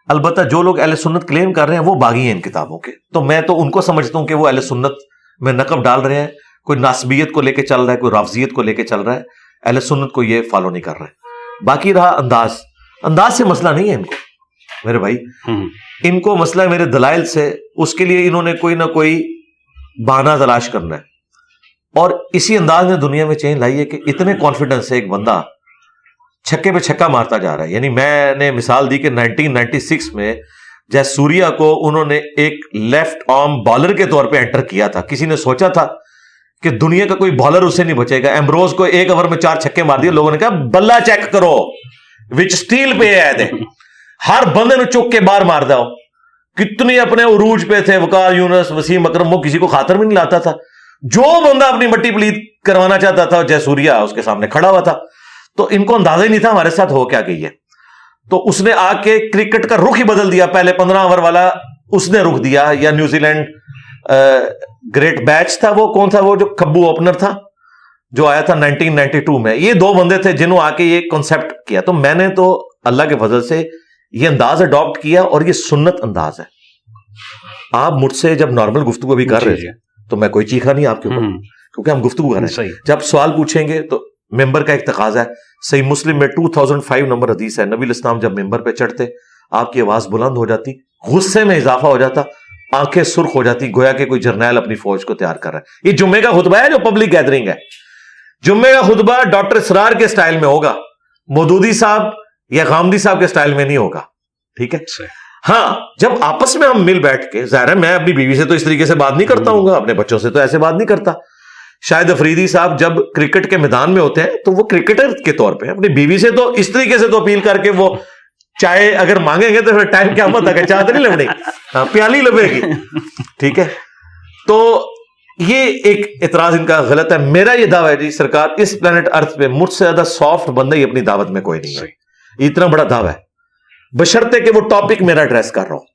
البتہ جو لوگ اہل سنت کلیم کر رہے ہیں وہ باغی ہیں ان کتابوں کے۔ تو میں تو ان کو سمجھتا ہوں کہ وہ اہل سنت میں نقب ڈال رہے ہیں۔ کوئی ناسبیت کو لے کے چل رہا ہے کوئی رافضیت کو لے کے چل رہا ہے۔ اہل سنت کو یہ فالو نہیں کر رہے۔ باقی رہا انداز۔ انداز سے مسئلہ نہیں ہے ان کو۔ میرے بھائی ان کو مسئلہ ہے میرے دلائل سے اس کے لیے انہوں نے کوئی نہ کوئی بہانہ تلاش کرنا ہے۔ اور اسی انداز میں دنیا میں چینج لائی ہے کہ اتنے کانفیڈنس سے ایک بندہ چھکے پہ چھکا مارتا جا رہا ہے۔ یعنی میں نے مثال دی کہ نائنٹین نائنٹی سکس میں جیسے سوریا کو انہوں نے ایک لیفٹ آرم بالر کے طور پہ انٹر کیا تھا۔ کسی نے سوچا تھا کہ دنیا کا کوئی بالر اسے نہیں بچے گا۔ ایمبروز کو ایک اوور میں چار چھکے مار دیے۔ لوگوں نے کہا، بلہ چیک کرو۔ وچ اسٹیل پہ ہے دے۔ ہر بندے نے چک کے باہر مار دو کتنی اپنے عروج پہ تھے۔ وکار یونس، وسیم اکرم، وہ کسی کو خاطر بھی نہیں لاتا تھا۔ جو بندہ اپنی مٹی پلیت کروانا چاہتا تھا جے سوریا اس کے سامنے کھڑا ہوا تھا۔ تو ان کو اندازہ ہی نہیں تھا ہمارے ساتھ ہو کیا گئی ہے۔ تو اس نے آ کے کرکٹ کا رخ ہی بدل دیا۔ پہلے پندرہ اوور والا اس نے رخ دیا۔ یا نیوزی لینڈ گریٹ بیچ تھا وہ کون تھا وہ جو کبو اوپنر تھا جو آیا تھا نائنٹین نائنٹی ٹو میں۔ یہ دو بندے تھے جنہوں آ کے یہ کانسیپٹ کیا۔ تو میں نے تو اللہ کے فضل سے یہ انداز اڈاپٹ کیا اور یہ سنت انداز ہے۔ آپ مجھ سے جب نارمل گفتگو بھی کر رہے تھے تو میں کوئی چیخا نہیں آپ کے اوپر۔ کیونکہ ہم گفتگو کر رہے ہیں۔ جب سوال پوچھیں گے تو ممبر کا ایک تقاضا ہے۔ صحیح مسلم میں ٹو تھاؤزینڈ فائیو نمبر حدیث ہے۔ نبی الاسلام جب ممبر پہ چڑھتے آپ کی آواز بلند ہو جاتی غصے میں اضافہ ہو جاتا آنکھیں سرخ ہو جاتی گویا کہ کوئی جرنیل اپنی فوج کو تیار کر رہا ہے۔ یہ جمعے کا خطبہ ہے جو پبلک گیدرنگ ہے۔ جمعے کا خطبہ ڈاکٹر سرار کے سٹائل میں ہوگا۔ مودودی صاحب یا غامدی صاحب کے سٹائل میں نہیں ہوگا۔ ٹھیک ہے؟ ہاں جب آپس میں ہم مل بیٹھ کے ظاہر ہے میں اپنی بیوی سے تو اس طریقے سے بات نہیں کرتا ہوں گا اپنے بچوں سے تو ایسے بات نہیں کرتا۔ شاید افریدی صاحب جب کرکٹ کے میدان میں ہوتے ہیں تو وہ کرکٹر کے طور پہ اپنی بیوی سے تو اس طریقے سے تو اپیل کر کے وہ چائے اگر مانگیں گے تو پھر ٹائم کیا مت چاہتے نہیں لبنے ہاں پیالی لبے گی۔ ٹھیک ہے۔ تو یہ ایک اعتراض ان کا غلط ہے۔ میرا یہ دعویٰ ہے جی سرکار، اس پلانٹ ارتھ پہ مجھ سے زیادہ سافٹ بندہ ہی اپنی دعوت میں کوئی نہیں ہے۔ اتنا بڑا دعویٰ ہے۔ بشرطے کہ وہ ٹاپک میرا ایڈریس کر رہا ہوں۔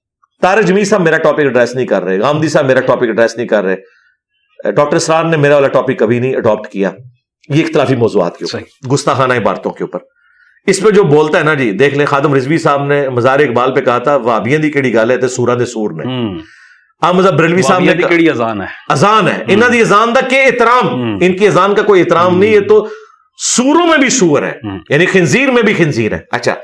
تارے جمی صاحب میرا ٹاپک ایڈریس نہیں کر رہے گامدی صاحب میرا ٹاپک ایڈریس نہیں کر رہے۔ ڈاکٹر اسرار نے میرا والا ٹاپک کبھی نہیں اڈاپٹ کیا۔ یہ اختلافی موضوعات کے اوپر گستاخانہ عبارتوں کے اوپر۔ اس پہ جو بولتا ہے نا جی دیکھ لیں خادم رضوی صاحب نے مزار اقبال پہ کہا تھا وابیاں دی کیڑی گل ہے تے سورا دے سور نے۔ احمد بریلوی صاحب نے کیڑی اذان ہے۔ اذان ہے۔ انہاں دی اذان دا کہ احترام؟ ان کی اذان کا کوئی احترام نہیں ہے تو سوروں میں بھی سور ہے۔ یعنی خنزیر میں بھی خنزیر ہے۔ اچھا۔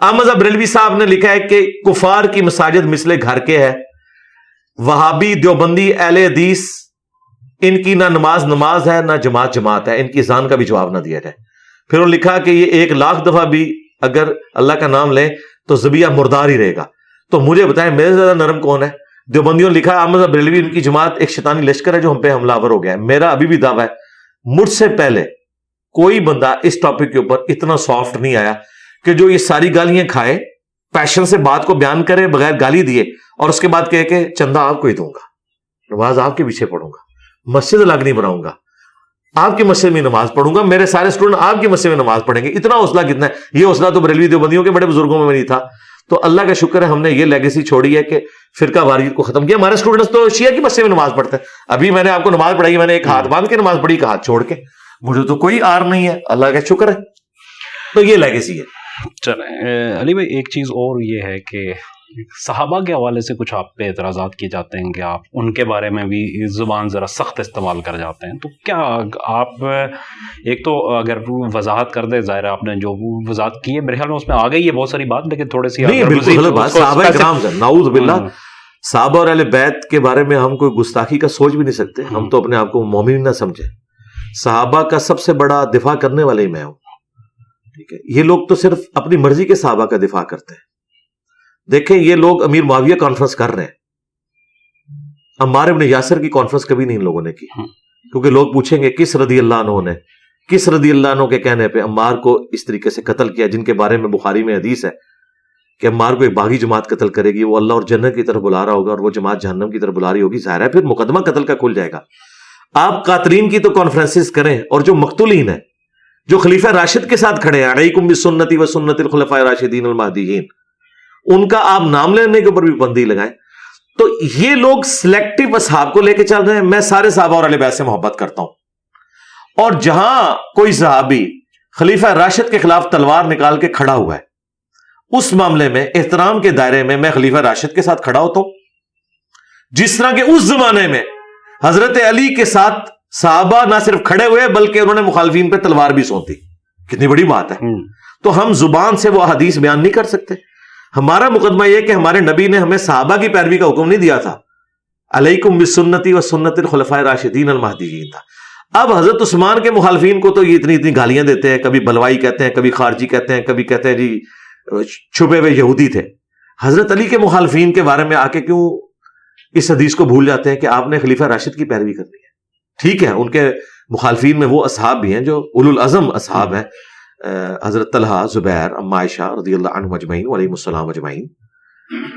احمد بریلوی صاحب نے لکھا ہے کہ کفار کی مساجد مثل گھر کے ہے۔ وہابی دیوبندی اہل حدیث ان کی نہ نماز نماز ہے، نہ جماعت جماعت ہے۔ ان کی اذان کا بھی جواب نہ دیا جائے۔ پھر انہوں نے لکھا کہ یہ ایک لاکھ دفعہ بھی اگر اللہ کا نام لیں تو زبیہ مردار ہی رہے گا۔ تو مجھے بتائیں میرے سے زیادہ نرم کون ہے؟ دیوبندیوں نے لکھا، احمد بریلوی، ان کی جماعت ایک شیطانی لشکر ہے جو ہم پہ حملہ آور ہو گیا ہے۔ میرا ابھی بھی دعویٰ ہے، مجھ سے پہلے کوئی بندہ اس ٹاپک کے اوپر اتنا سافٹ نہیں آیا کہ جو یہ ساری گالیاں کھائے پیشن سے بات کو بیان کرے، بغیر گالی دیے اور اس کے بعد کہے کہ چندہ آپ کو ہی دوں گا، نماز آپ کے پیچھے پڑھوں گا۔ مسجد الگ نہیں بناؤں گا۔ آپ کی مسجد میں نماز پڑھوں گا، میرے سارے اسٹوڈنٹ آپ کی مسجد میں نماز پڑھیں گے۔ اتنا حوصلہ کتنا ہے؟ یہ حوصلہ تو بریلوی دیوبندیوں کے بڑے بزرگوں میں نہیں تھا۔ تو اللہ کا شکر ہے، ہم نے یہ لیگیسی چھوڑی ہے کہ فرقہ واریت کو ختم کیا۔ ہمارے اسٹوڈنٹس تو شیعہ کی مسجد میں نماز پڑھتے ہیں۔ ابھی میں نے آپ کو نماز پڑھائی، میں نے ایک ہاتھ باندھ کے نماز پڑھی کا ہاتھ چھوڑ کے۔ مجھے تو کوئی آر نہیں ہے۔ اللہ کا شکر ہے۔ تو یہ لیگیسی ہے۔ چلیں علی بھائی، ایک چیز اور یہ ہے کہ صحابہ کے حوالے سے کچھ آپ پہ اعتراضات کیے جاتے ہیں کہ آپ ان کے بارے میں بھی زبان ذرا سخت استعمال کر جاتے ہیں؟ تو کیا آپ ایک تو اگر وضاحت کر دیں ظاہر آپ نے جو وضاحت کی ہے میرے خیال میں اس میں آ گئی ہے بہت ساری بات لیکن تھوڑے سی صحابہ اور اہل بیت کے بارے میں ہم کوئی گستاخی کا سوچ بھی نہیں سکتے ہم تو اپنے آپ کو مومن نہ سمجھے صحابہ کا سب سے بڑا دفاع کرنے والے ہی میں ہوں۔ ٹھیک ہے یہ لوگ تو صرف اپنی مرضی کے صحابہ کا دفاع کرتے ہیں۔ دیکھیں یہ لوگ امیر معاویہ کانفرنس کر رہے ہیں۔ ابن یاسر کی کانفرنس کبھی نہیں ان لوگوں نے کی۔ کیونکہ لوگ پوچھیں گے کس رضی اللہ عنہ نے؟ کس رضی اللہ عنہ کے کہنے پہ عمار کو اس طریقے سے قتل کیا جن کے بارے میں بخاری میں حدیث ہے کہ عمار کو ایک باغی جماعت قتل کرے گی وہ اللہ اور جنت کی طرف بلا رہا ہوگا اور وہ جماعت جہنم کی طرف بلا رہی ہوگی۔ ظاہر ہے پھر مقدمہ قتل کا کھل جائے گا۔ آپ قاترین کی تو کانفرنس کریں اور جو مقتولین ہیں جو خلیفہ راشد کے ساتھ کھڑے ہیں علیکم بسنتی و سنت الخلفاء راشدین المہدیین۔ ان کا آپ نام لینے کے اوپر بھی بندی لگائیں۔ تو یہ لوگ سلیکٹو اصحاب کو لے کے چل رہے ہیں۔ میں سارے صحابہ اور علی بیت سے محبت کرتا ہوں۔ اور جہاں کوئی صحابی خلیفہ راشد کے خلاف تلوار نکال کے کھڑا ہوا ہے اس معاملے میں احترام کے دائرے میں میں خلیفہ راشد کے ساتھ کھڑا ہوتا ہوں۔ جس طرح کے اس زمانے میں حضرت علی کے ساتھ صحابہ نہ صرف کھڑے ہوئے بلکہ انہوں نے مخالفین پہ تلوار بھی سونتی۔ کتنی بڑی بات ہے۔ تو ہم زبان سے وہ حدیث بیان نہیں کر سکتے۔ ہمارا مقدمہ یہ کہ ہمارے نبی نے ہمیں صحابہ کی پیروی کا حکم نہیں دیا تھا۔ علیکم بسنتی و سنت الخلفۂ راشدین المحدین تھا۔ اب حضرت عثمان کے مخالفین کو تو یہ اتنی اتنی گالیاں دیتے ہیں، کبھی بلوائی کہتے ہیں، کبھی خارجی کہتے ہیں، کبھی کہتے ہیں جی چھپے ہوئے یہودی تھے۔ حضرت علی کے مخالفین کے بارے میں آ کے کیوں اس حدیث کو بھول جاتے ہیں کہ آپ نے خلیفہ راشد کی پیروی کرنی ہے؟ ٹھیک ہے، ان کے مخالفین میں وہ اصحاب بھی ہیں جو اول الازم اصحاب ہیں۔ حضرت طلحہ، زبیر عائشہ رضی اللہ عنہ اجمعین علیہ السلام اجمعین۔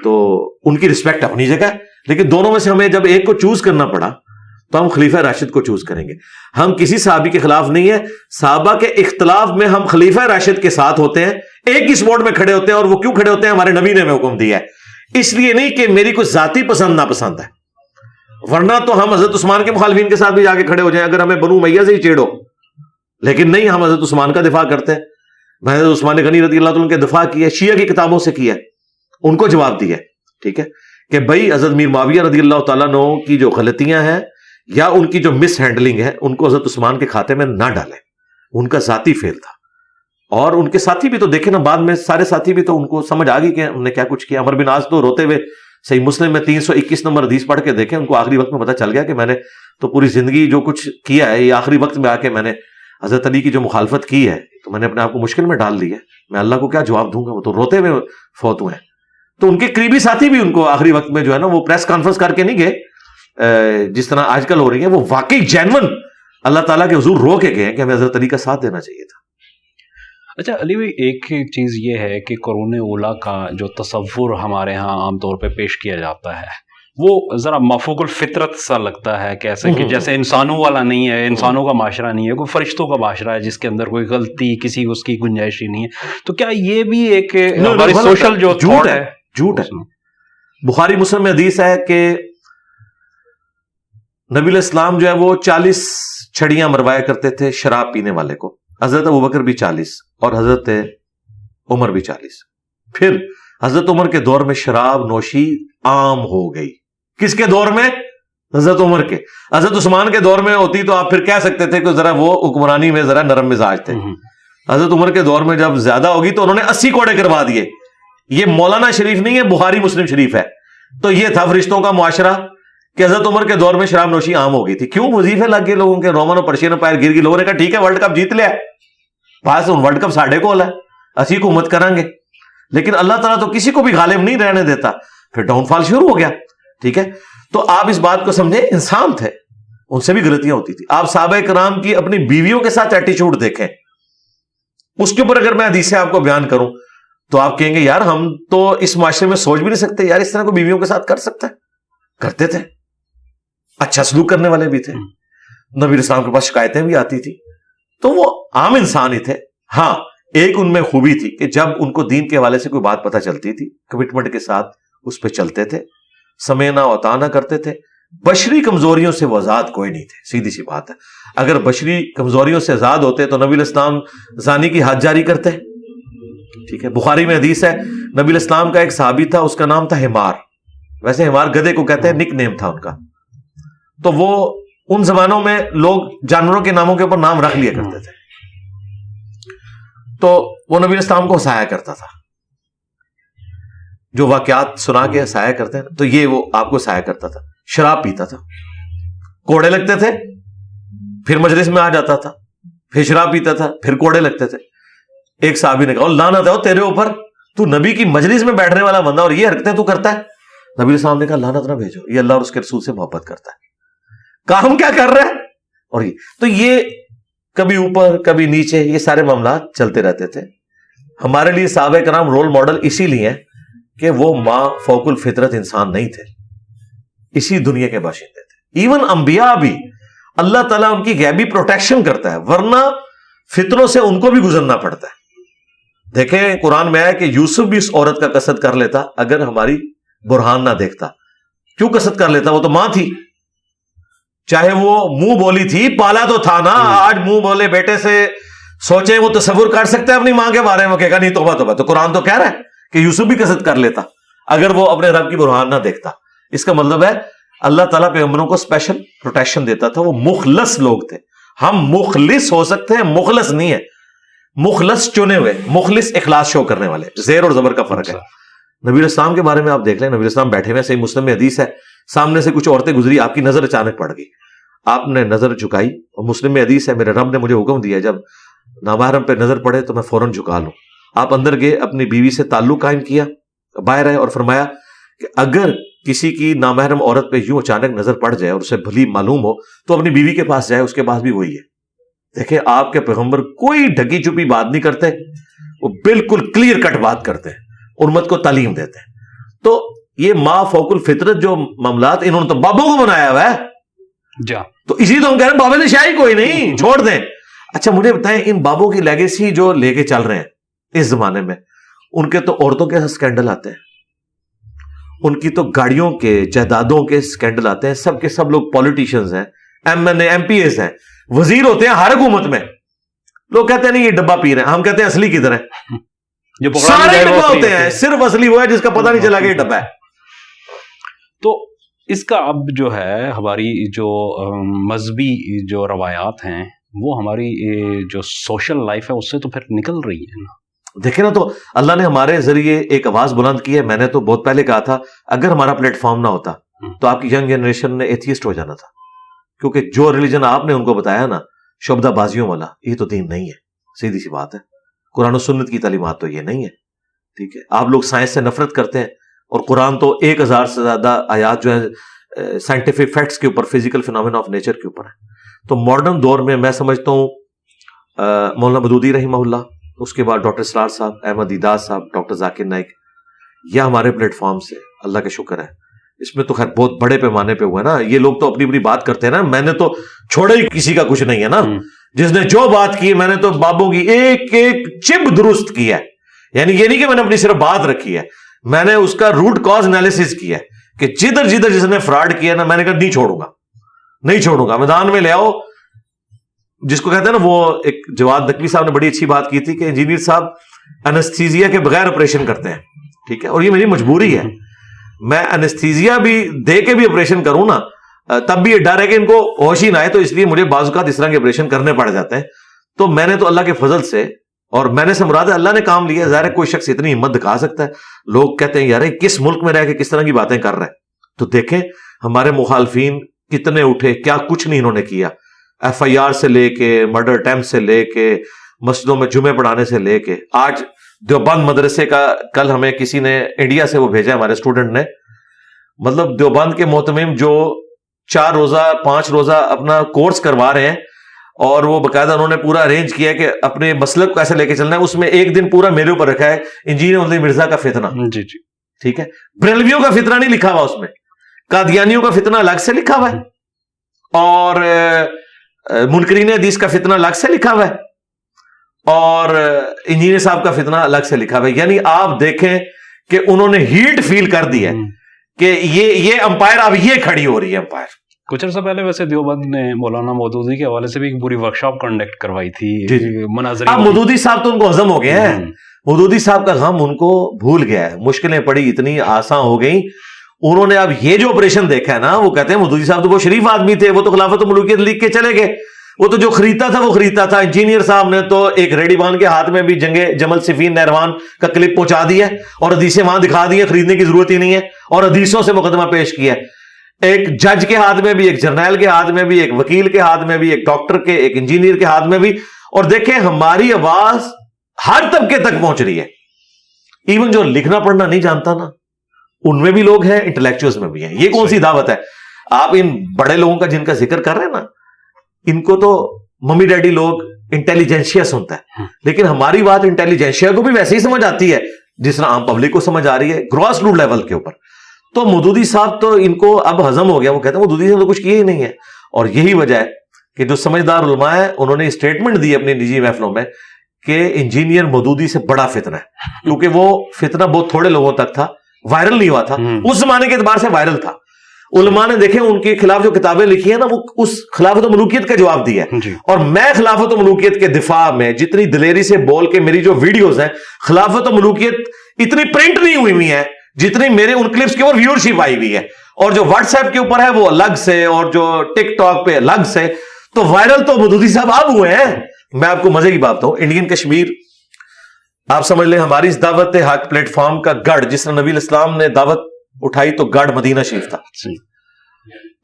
تو ان کی رسپیکٹ اپنی جگہ لیکن دونوں میں سے ہمیں جب ایک کو چوز کرنا پڑا، تو ہم خلیفہ راشد کو چوز کریں گے۔ ہم کسی صحابی کے خلاف نہیں ہے صحابہ کے اختلاف میں ہم خلیفہ راشد کے ساتھ ہوتے ہیں۔ ایک ہی سپورٹ میں کھڑے ہوتے ہیں اور وہ کیوں کھڑے ہوتے ہیں؟ ہمارے نبی نے ہمیں حکم دیا ہے۔ اس لیے نہیں کہ میری کوئی ذاتی پسند نہ پسند ہے۔ ورنہ تو ہم حضرت عثمان کے مخالفین کے ساتھ بھی جا کے کھڑے ہو جائیں۔ اگر ہمیں بنو میاں سے ہی چیڑو لیکن نہیں، ہم حضرت عثمان کا دفاع کرتے ہیں۔ میں حضرت عثمان غنی رضی اللہ تعالیٰ کے دفاع کیا شیعہ کی کتابوں سے کیا ہے۔ ان کو جواب دیا ٹھیک ہے؟ کہ بھائی، حضرت میر معاویہ رضی اللہ تعالیٰ نو کی جو غلطیاں ہیں یا ان کی جو مس ہینڈلنگ ہے ان کو حضرت عثمان کے کھاتے میں نہ ڈالیں۔ ان کا ذاتی فیل تھا۔ اور ان کے ساتھی بھی تو دیکھیں نا، بعد میں سارے ساتھی بھی تو ان کو سمجھ آ گئی کہ ہم نے کیا کچھ کیا۔ امر بن آج تو روتے ہوئے صحیح مسلم میں تین سو اکیس نمبر حدیث پڑھ کے دیکھیں، ان کو آخری وقت میں پتا چل گیا کہ میں نے تو پوری زندگی جو کچھ کیا ہے، یہ آخری وقت میں آ کے میں نے حضرت علی کی جو مخالفت کی ہے، تو میں نے اپنے آپ کو مشکل میں ڈال دی ہے۔ میں اللہ کو کیا جواب دوں گا؟ وہ تو روتے ہوئے فوت ہوئے۔ تو ان کے قریبی ساتھی بھی ان کو آخری وقت میں جو ہے نا، وہ پریس کانفرنس کر کے نہیں گئے۔ جس طرح آج کل ہو رہی ہے وہ واقعی جینون اللہ تعالیٰ کے حضور رو کے گئے کہ ہمیں حضرت علی کا ساتھ دینا چاہیے تھا۔ اچھا علی بھائی، ایک چیز یہ ہے کہ قرون اولا کا جو تصور ہمارے ہاں عام طور پہ پیش کیا جاتا ہے۔ وہ ذرا مفوق الفطرت سا لگتا ہے کیسے کہ جیسے انسانوں والا نہیں ہے انسانوں کا معاشرہ نہیں ہے کوئی فرشتوں کا معاشرہ ہے جس کے اندر کوئی غلطی کسی اس کی گنجائش ہی نہیں ہے۔ تو کیا یہ بھی ایک ہماری سوشل جو جھوٹ ہے جھوٹ ہے۔ بخاری مسلم میں حدیث ہے کہ نبی الاسلام جو ہے وہ چالیس چھڑیاں مروایا کرتے تھے شراب پینے والے کو۔ حضرت ابو بکر بھی چالیس اور حضرت عمر بھی چالیس۔ پھر حضرت عمر کے دور میں شراب نوشی عام ہو گئی۔ کس کے دور میں؟ حضرت عمر کے۔ حضرت عثمان کے دور میں ہوتی تو آپ پھر کہہ سکتے تھے کہ ذرا وہ حکمرانی میں ذرا نرم مزاج تھے۔ حضرت عمر کے دور میں جب زیادہ ہوگی تو انہوں نے اسی کوڑے کروا دیے۔ یہ مولانا شریف نہیں ہے بخاری مسلم شریف ہے۔ تو یہ تھا فرشتوں کا معاشرہ کہ حضرت عمر کے دور میں شراب نوشی عام ہو گئی تھی۔ کیوں؟ وظیفے لگ گئے لوگوں کے۔ رومن اور پرشین پیر گر گئی لوگوں نے کہا ٹھیک ہے ورلڈ کپ جیت لیا۔ پاس ورلڈ کپ ساڑھے کو ہے۔ اسی حکومت کریں گے لیکن اللہ تعالیٰ تو کسی کو بھی غالب نہیں رہنے دیتا۔ پھر ڈاؤن فال شروع ہو گیا۔ ٹھیک ہے؟ تو آپ اس بات کو سمجھیں، انسان تھے۔ ان سے بھی غلطیاں ہوتی تھی آپ صحابہ کرام کی اپنی بیویوں کے ساتھ ایٹیچیوڈ دیکھیں۔ اس کے اوپر اگر میں حدیث سے آپ کو بیان کروں، تو آپ کہیں گے، یار ہم تو اس معاشرے میں سوچ بھی نہیں سکتے۔ یار اس طرح کو بیویوں کے ساتھ کر سکتا ہے؟ کرتے تھے۔ اچھا سلوک کرنے والے بھی تھے۔ نبی اسلام کے پاس شکایتیں بھی آتی تھی تو وہ عام انسان ہی تھے۔ ہاں ایک ان میں خوبی تھی کہ جب ان کو دین کے حوالے سے کوئی بات پتہ چلتی تھی کمٹمنٹ کے ساتھ اس پہ چلتے تھے۔ سمینا اوتانا کرتے تھے۔ بشری کمزوریوں سے وہ آزاد کوئی نہیں تھے۔ سیدھی سی بات ہے۔ اگر بشری کمزوریوں سے آزاد ہوتے تو نبی الاسلام زانی کی حد جاری کرتے۔ ٹھیک ہے۔ بخاری میں حدیث ہے، نبی الاسلام کا ایک صحابی تھا، اس کا نام تھا ہمار۔ ویسے ہمار گدے کو کہتے ہیں نک نیم تھا ان کا۔ تو وہ ان زمانوں میں لوگ جانوروں کے ناموں کے اوپر نام رکھ لیا کرتے تھے۔ تو وہ نبی الاسلام کو ہسایا کرتا تھا۔ جو واقعات سنا کے ہسایا کرتے ہیں تو یہ وہ آپ کو ہسایا کرتا تھا، شراب پیتا تھا۔ کوڑے لگتے تھے، پھر مجلس میں آ جاتا تھا، پھر شراب پیتا تھا، پھر کوڑے لگتے تھے۔ ایک صحابی نے کہا لانا تھا تیرے اوپر تو نبی کی مجلس میں بیٹھنے والا بندہ اور یہ حرکتیں تو کرتا ہے۔ نبی السلام نے کہا لانا نہ بھیجو، یہ اللہ اور اس کے رسول سے محبت کرتا ہے۔ کام کیا کر رہا ہے اور یہ، تو یہ کبھی اوپر، کبھی نیچے، یہ سارے معاملات چلتے رہتے تھے۔ ہمارے لیے صحابہ کا نام رول ماڈل اسی لیے کہ وہ ماں فوق الفطرت انسان نہیں تھے۔ اسی دنیا کے باشندے تھے۔ ایون انبیاء بھی اللہ تعالیٰ ان کی غیبی پروٹیکشن کرتا ہے ورنہ فطروں سے ان کو بھی گزرنا پڑتا ہے۔ دیکھیں قرآن میں آیا کہ یوسف بھی اس عورت کا کسد کر لیتا اگر ہماری برہان نہ دیکھتا۔ کیوں کسد کر لیتا؟ وہ تو ماں تھی۔ چاہے وہ منہ بولی تھی پالا تو تھا نا۔ آج منہ بولے بیٹے سے سوچے وہ تصور کر سکتے اپنی ماں کے بارے میں کہے گا نہیں توبہ توبہ۔ تو قرآن تو کہہ رہا ہے۔ کہ یوسف بھی کسرت کر لیتا اگر وہ اپنے رب کی برہان نہ دیکھتا۔ اس کا مطلب ہے اللہ تعالیٰ پیغمبروں کو اسپیشل پروٹیکشن دیتا تھا۔ وہ مخلص لوگ تھے۔ ہم مخلص ہو سکتے ہیں مخلص نہیں ہے مخلص چنے ہوئے مخلص اخلاص شو کرنے والے۔ زیر اور زبر کا فرق ہے۔ اچھا۔ نبی اسلام کے بارے میں آپ دیکھ لیں۔ نبی اسلام بیٹھے ہوئے صحیح مسلم میں حدیث ہے۔ سامنے سے کچھ عورتیں گزری آپ کی نظر اچانک پڑ گئی۔ آپ نے نظر جھکائی۔ اور مسلم میں حدیث ہے میرے رب نے مجھے حکم دیا جب نامحرم پہ نظر پڑے تو میں فوراً جھکا لوں۔ آپ اندر گئے اپنی بیوی سے تعلق قائم کیا باہر آئے اور فرمایا کہ اگر کسی کی نامحرم عورت پہ یوں اچانک نظر پڑ جائے اور اسے بھلی معلوم ہو تو اپنی بیوی کے پاس جائے اس کے پاس بھی وہی ہے۔ دیکھیں آپ کے پیغمبر کوئی ڈھکی چپی بات نہیں کرتے وہ بالکل کلیئر کٹ بات کرتے ہیں ارمت کو تعلیم دیتے ہیں۔ تو یہ ماں فوق الفطرت جو معاملات انہوں نے تو بابوں کو بنایا ہوا ہے۔ جا۔ تو اسی تو ہم کہہ رہے ہیں بابے نے شاہی کوئی نہیں چھوڑ دیں۔ اچھا مجھے بتائیں ان بابوں کی لیگیسی جو لے کے چل رہے ہیں اس زمانے میں ان کے تو عورتوں کے اسکینڈل آتے ہیں۔ ان کی تو گاڑیوں کے جائیدادوں کے اسکینڈل آتے ہیں۔ سب کے سب لوگ پالیٹیشنز ہیں M N A M P S ہیں۔ وزیر ہوتے ہیں ہر حکومت میں۔ لوگ کہتے ہیں نہیں یہ ڈبا پی رہے ہیں۔ ہم کہتے ہیں اصلی کدھر ہے جو سارے ڈبا ہوتے ہیں صرف اصلی وہ ہے جس کا پتہ نہیں چلا کہ یہ ڈبا ہے۔ تو اس کا اب جو ہے ہماری جو مذہبی جو روایات ہیں وہ ہماری جو سوشل لائف ہے اس سے تو پھر نکل رہی ہے نا۔ دیکھیں نا تو اللہ نے ہمارے ذریعے ایک آواز بلند کی ہے۔ میں نے تو بہت پہلے کہا تھا، اگر ہمارا پلیٹ فارم نہ ہوتا تو آپ کی ینگ جنریشن نے ایتھیسٹ ہو جانا تھا۔ کیونکہ جو ریلیجن آپ نے ان کو بتایا نا شبدہ بازیوں والا، یہ تو دین نہیں ہے۔ سیدھی سی بات ہے۔ قرآن و سنت کی تعلیمات تو یہ نہیں ہے۔ ٹھیک ہے۔ آپ لوگ سائنس سے نفرت کرتے ہیں اور قرآن تو ایک ہزار سے زیادہ آیات جو ہے سائنٹیفک فیکٹس کے اوپر فزیکل فنامنا آف نیچر کے اوپر ہے تو ماڈرن دور میں میں سمجھتا ہوں مولانا بدودی رحمہ اللہ اس کے بعد ڈاکٹر سرار صاحب احمد اداز صاحب ڈاکٹر ذاکر نائک یہ ہمارے پلیٹ فارم سے اللہ کا شکر ہے۔ اس میں تو خیر بہت بڑے پیمانے پہ ہوا نا۔ یہ لوگ تو اپنی اپنی بات کرتے ہیں نا۔ میں نے تو چھوڑا ہی کسی کا کچھ نہیں ہے نا۔ جس نے جو بات کی میں نے تو بابوں کی ایک ایک چپ درست کی ہے۔ یعنی یہ نہیں کہ میں نے اپنی صرف بات رکھی ہے۔ میں نے اس کا روٹ کاز انالیس کیا ہے کہ جدھر جدھر جس نے فراڈ کیا نا میں نے کہا نہیں چھوڑوں گا۔ نہیں چھوڑوں گا۔ میدان میں لے آؤ۔ جس کو کہتے ہیں نا، وہ ایک جواد نقوی صاحب نے بڑی اچھی بات کی تھی کہ انجینئر صاحب انستھیزیا کے بغیر آپریشن کرتے ہیں، ٹھیک ہے؟ اور یہ میری مجبوری ہے۔ میں انستھیزیا بھی دے کے بھی آپریشن کروں نا، تب بھی یہ ڈر ہے کہ ان کو ہوش ہی نہ آئے، تو اس لیے مجھے بعض اوقات اس طرح کے آپریشن کرنے پڑ جاتے ہیں۔ تو میں نے تو اللہ کے فضل سے اور میں نے سے مراد ہے، اللہ نے کام لیا ظاہر ہے، کوئی شخص اتنی ہمت دکھا سکتا ہے۔ لوگ کہتے ہیں یار کس ملک میں رہ کے کس طرح کی باتیں کر رہے ہیں؟ تو دیکھیں ہمارے مخالفین کتنے اٹھے، کیا کچھ نہیں انہوں نے کیا۔ ایف آئی آر سے لے کے مرڈر اٹمپ سے لے کے مسجدوں میں جمعے پڑھانے سے لے کے۔ آج دیوبند مدرسے کا کل ہمیں کسی نے انڈیا سے وہ بھیجا ہمارے اسٹوڈنٹ نے۔ مطلب دیوبند کے محتمم جو چار روزہ پانچ روزہ اپنا کورس کروا رہے ہیں اور وہ باقاعدہ انہوں نے پورا ارینج کیا کہ اپنے مسلک کو ایسے لے کے چلنا ہے۔ اس میں ایک دن پورا میرے اوپر رکھا ہے انجینئر مرزا کا فتنا جی جی۔ ٹھیک ہے؟ بریلویوں کا فتنا نہیں لکھا ہوا اس میں۔ قادیانیوں کا فتنا الگ سے لکھا ہوا ہے۔ اور منکرین حدیث کا فتنا الگ سے لکھا ہوا ہے اور انجینئر صاحب کا فتنا الگ سے لکھا ہوا ہے۔ یعنی آپ دیکھیں کہ انہوں نے ہیٹ فیل کر دی ہے کہ یہ یہ امپائر اب یہ کھڑی ہو رہی ہے امپائر۔ کچھ عرصہ پہلے ویسے دیوبند نے مولانا مودودی کے حوالے سے بھی ایک پوری ورکشاپ کنڈکٹ کروائی تھی جی جی۔ مناظر مودودی صاحب تو ان کو ہزم ہو گئے ہیں۔ مودودی صاحب کا غم ان کو بھول گیا ہے۔ مشکلیں پڑی اتنی آسان ہو گئیں۔ انہوں نے اب یہ جو آپریشن دیکھا ہے نا، وہ کہتے ہیں مودودی صاحب تو وہ شریف آدمی تھے، وہ تو خلافت ملوکیت لکھ کے چلے گئے۔ وہ تو جو خریدتا تھا، وہ خریدتا تھا۔ انجینئر صاحب نے تو ایک ریڈی بان کے ہاتھ میں بھی جنگ جمل صفین نہروان کا کلپ پہنچا دیا اور حدیثیں وہاں دکھا دی خریدنے کی ضرورت ہی نہیں ہے۔ اور حدیثوں سے مقدمہ پیش کیا ہے۔ ایک جج کے ہاتھ میں بھی، ایک جرنیل کے ہاتھ میں بھی، ایک وکیل کے ہاتھ میں بھی، ایک ڈاکٹر کے، ایک انجینئر کے ہاتھ میں بھی۔ اور دیکھیں، ہماری آواز ہر طبقے تک پہنچ رہی ہے۔ ایون جو لکھنا پڑھنا نہیں جانتا نا۔ ان میں بھی لوگ ہیں انٹلیکچوئل میں بھی ہیں۔ یہ کون سی دعوت ہے؟ آپ ان بڑے لوگوں کا جن کا ذکر کر رہے ہیں نا ان کو تو ممی ڈیڈی لوگ انٹیلیجنشیا سنتا ہے۔ لیکن ہماری بات انٹیلیجنشیا کو بھی ویسے ہی سمجھ آتی ہے جس طرح عام پبلک کو سمجھ آ رہی ہے گراس روڈ لیول کے اوپر۔ تو مودودی صاحب تو ان کو اب ہزم ہو گیا وہ کہتے ہیں مودودی صاحب تو کچھ کیا ہی نہیں ہے اور یہی وجہ ہے کہ جو سمجھدار علماء ہے انہوں نے اسٹیٹمنٹ دی اپنی نجی محفلوں میں کہ انجینئر مودودی سے بڑا فتنہ ہے۔ کیونکہ وہ فتنہ بہت تھوڑے لوگوں تک تھا۔ وائرل نہیں ہوا تھا۔ اس زمانے کے اعتبار سے وائرل تھا۔ علماء نے دیکھے ان کے خلاف جو کتابیں لکھی ہیں نا وہ اس خلافت و ملوکیت کا جواب دیا ہے۔ جی۔ اور میں خلافت و ملوکیت کے دفاع میں جتنی دلیری سے بول کے میری جو ویڈیوز ہیں خلافت و ملوکیت اتنی پرنٹ نہیں ہوئی ہوئی ہیں جتنی میرے ان کلپس کی اور ویورشپ آئی ہوئی ہے۔ اور جو واٹس ایپ کے اوپر ہے وہ الگ سے اور جو ٹک ٹاک پہ الگ سے۔ تو وائرل تو مدودی صاحب آپ ہوئے ہیں۔ میں آپ کو مزے کی بات ہوں انڈین کشمیر آپ سمجھ لیں ہماری اس دعوت حق پلیٹ فارم کا گڑھ جس طرح نبی اسلام نے دعوت اٹھائی تو گڑھ مدینہ شریف تھا۔ جی۔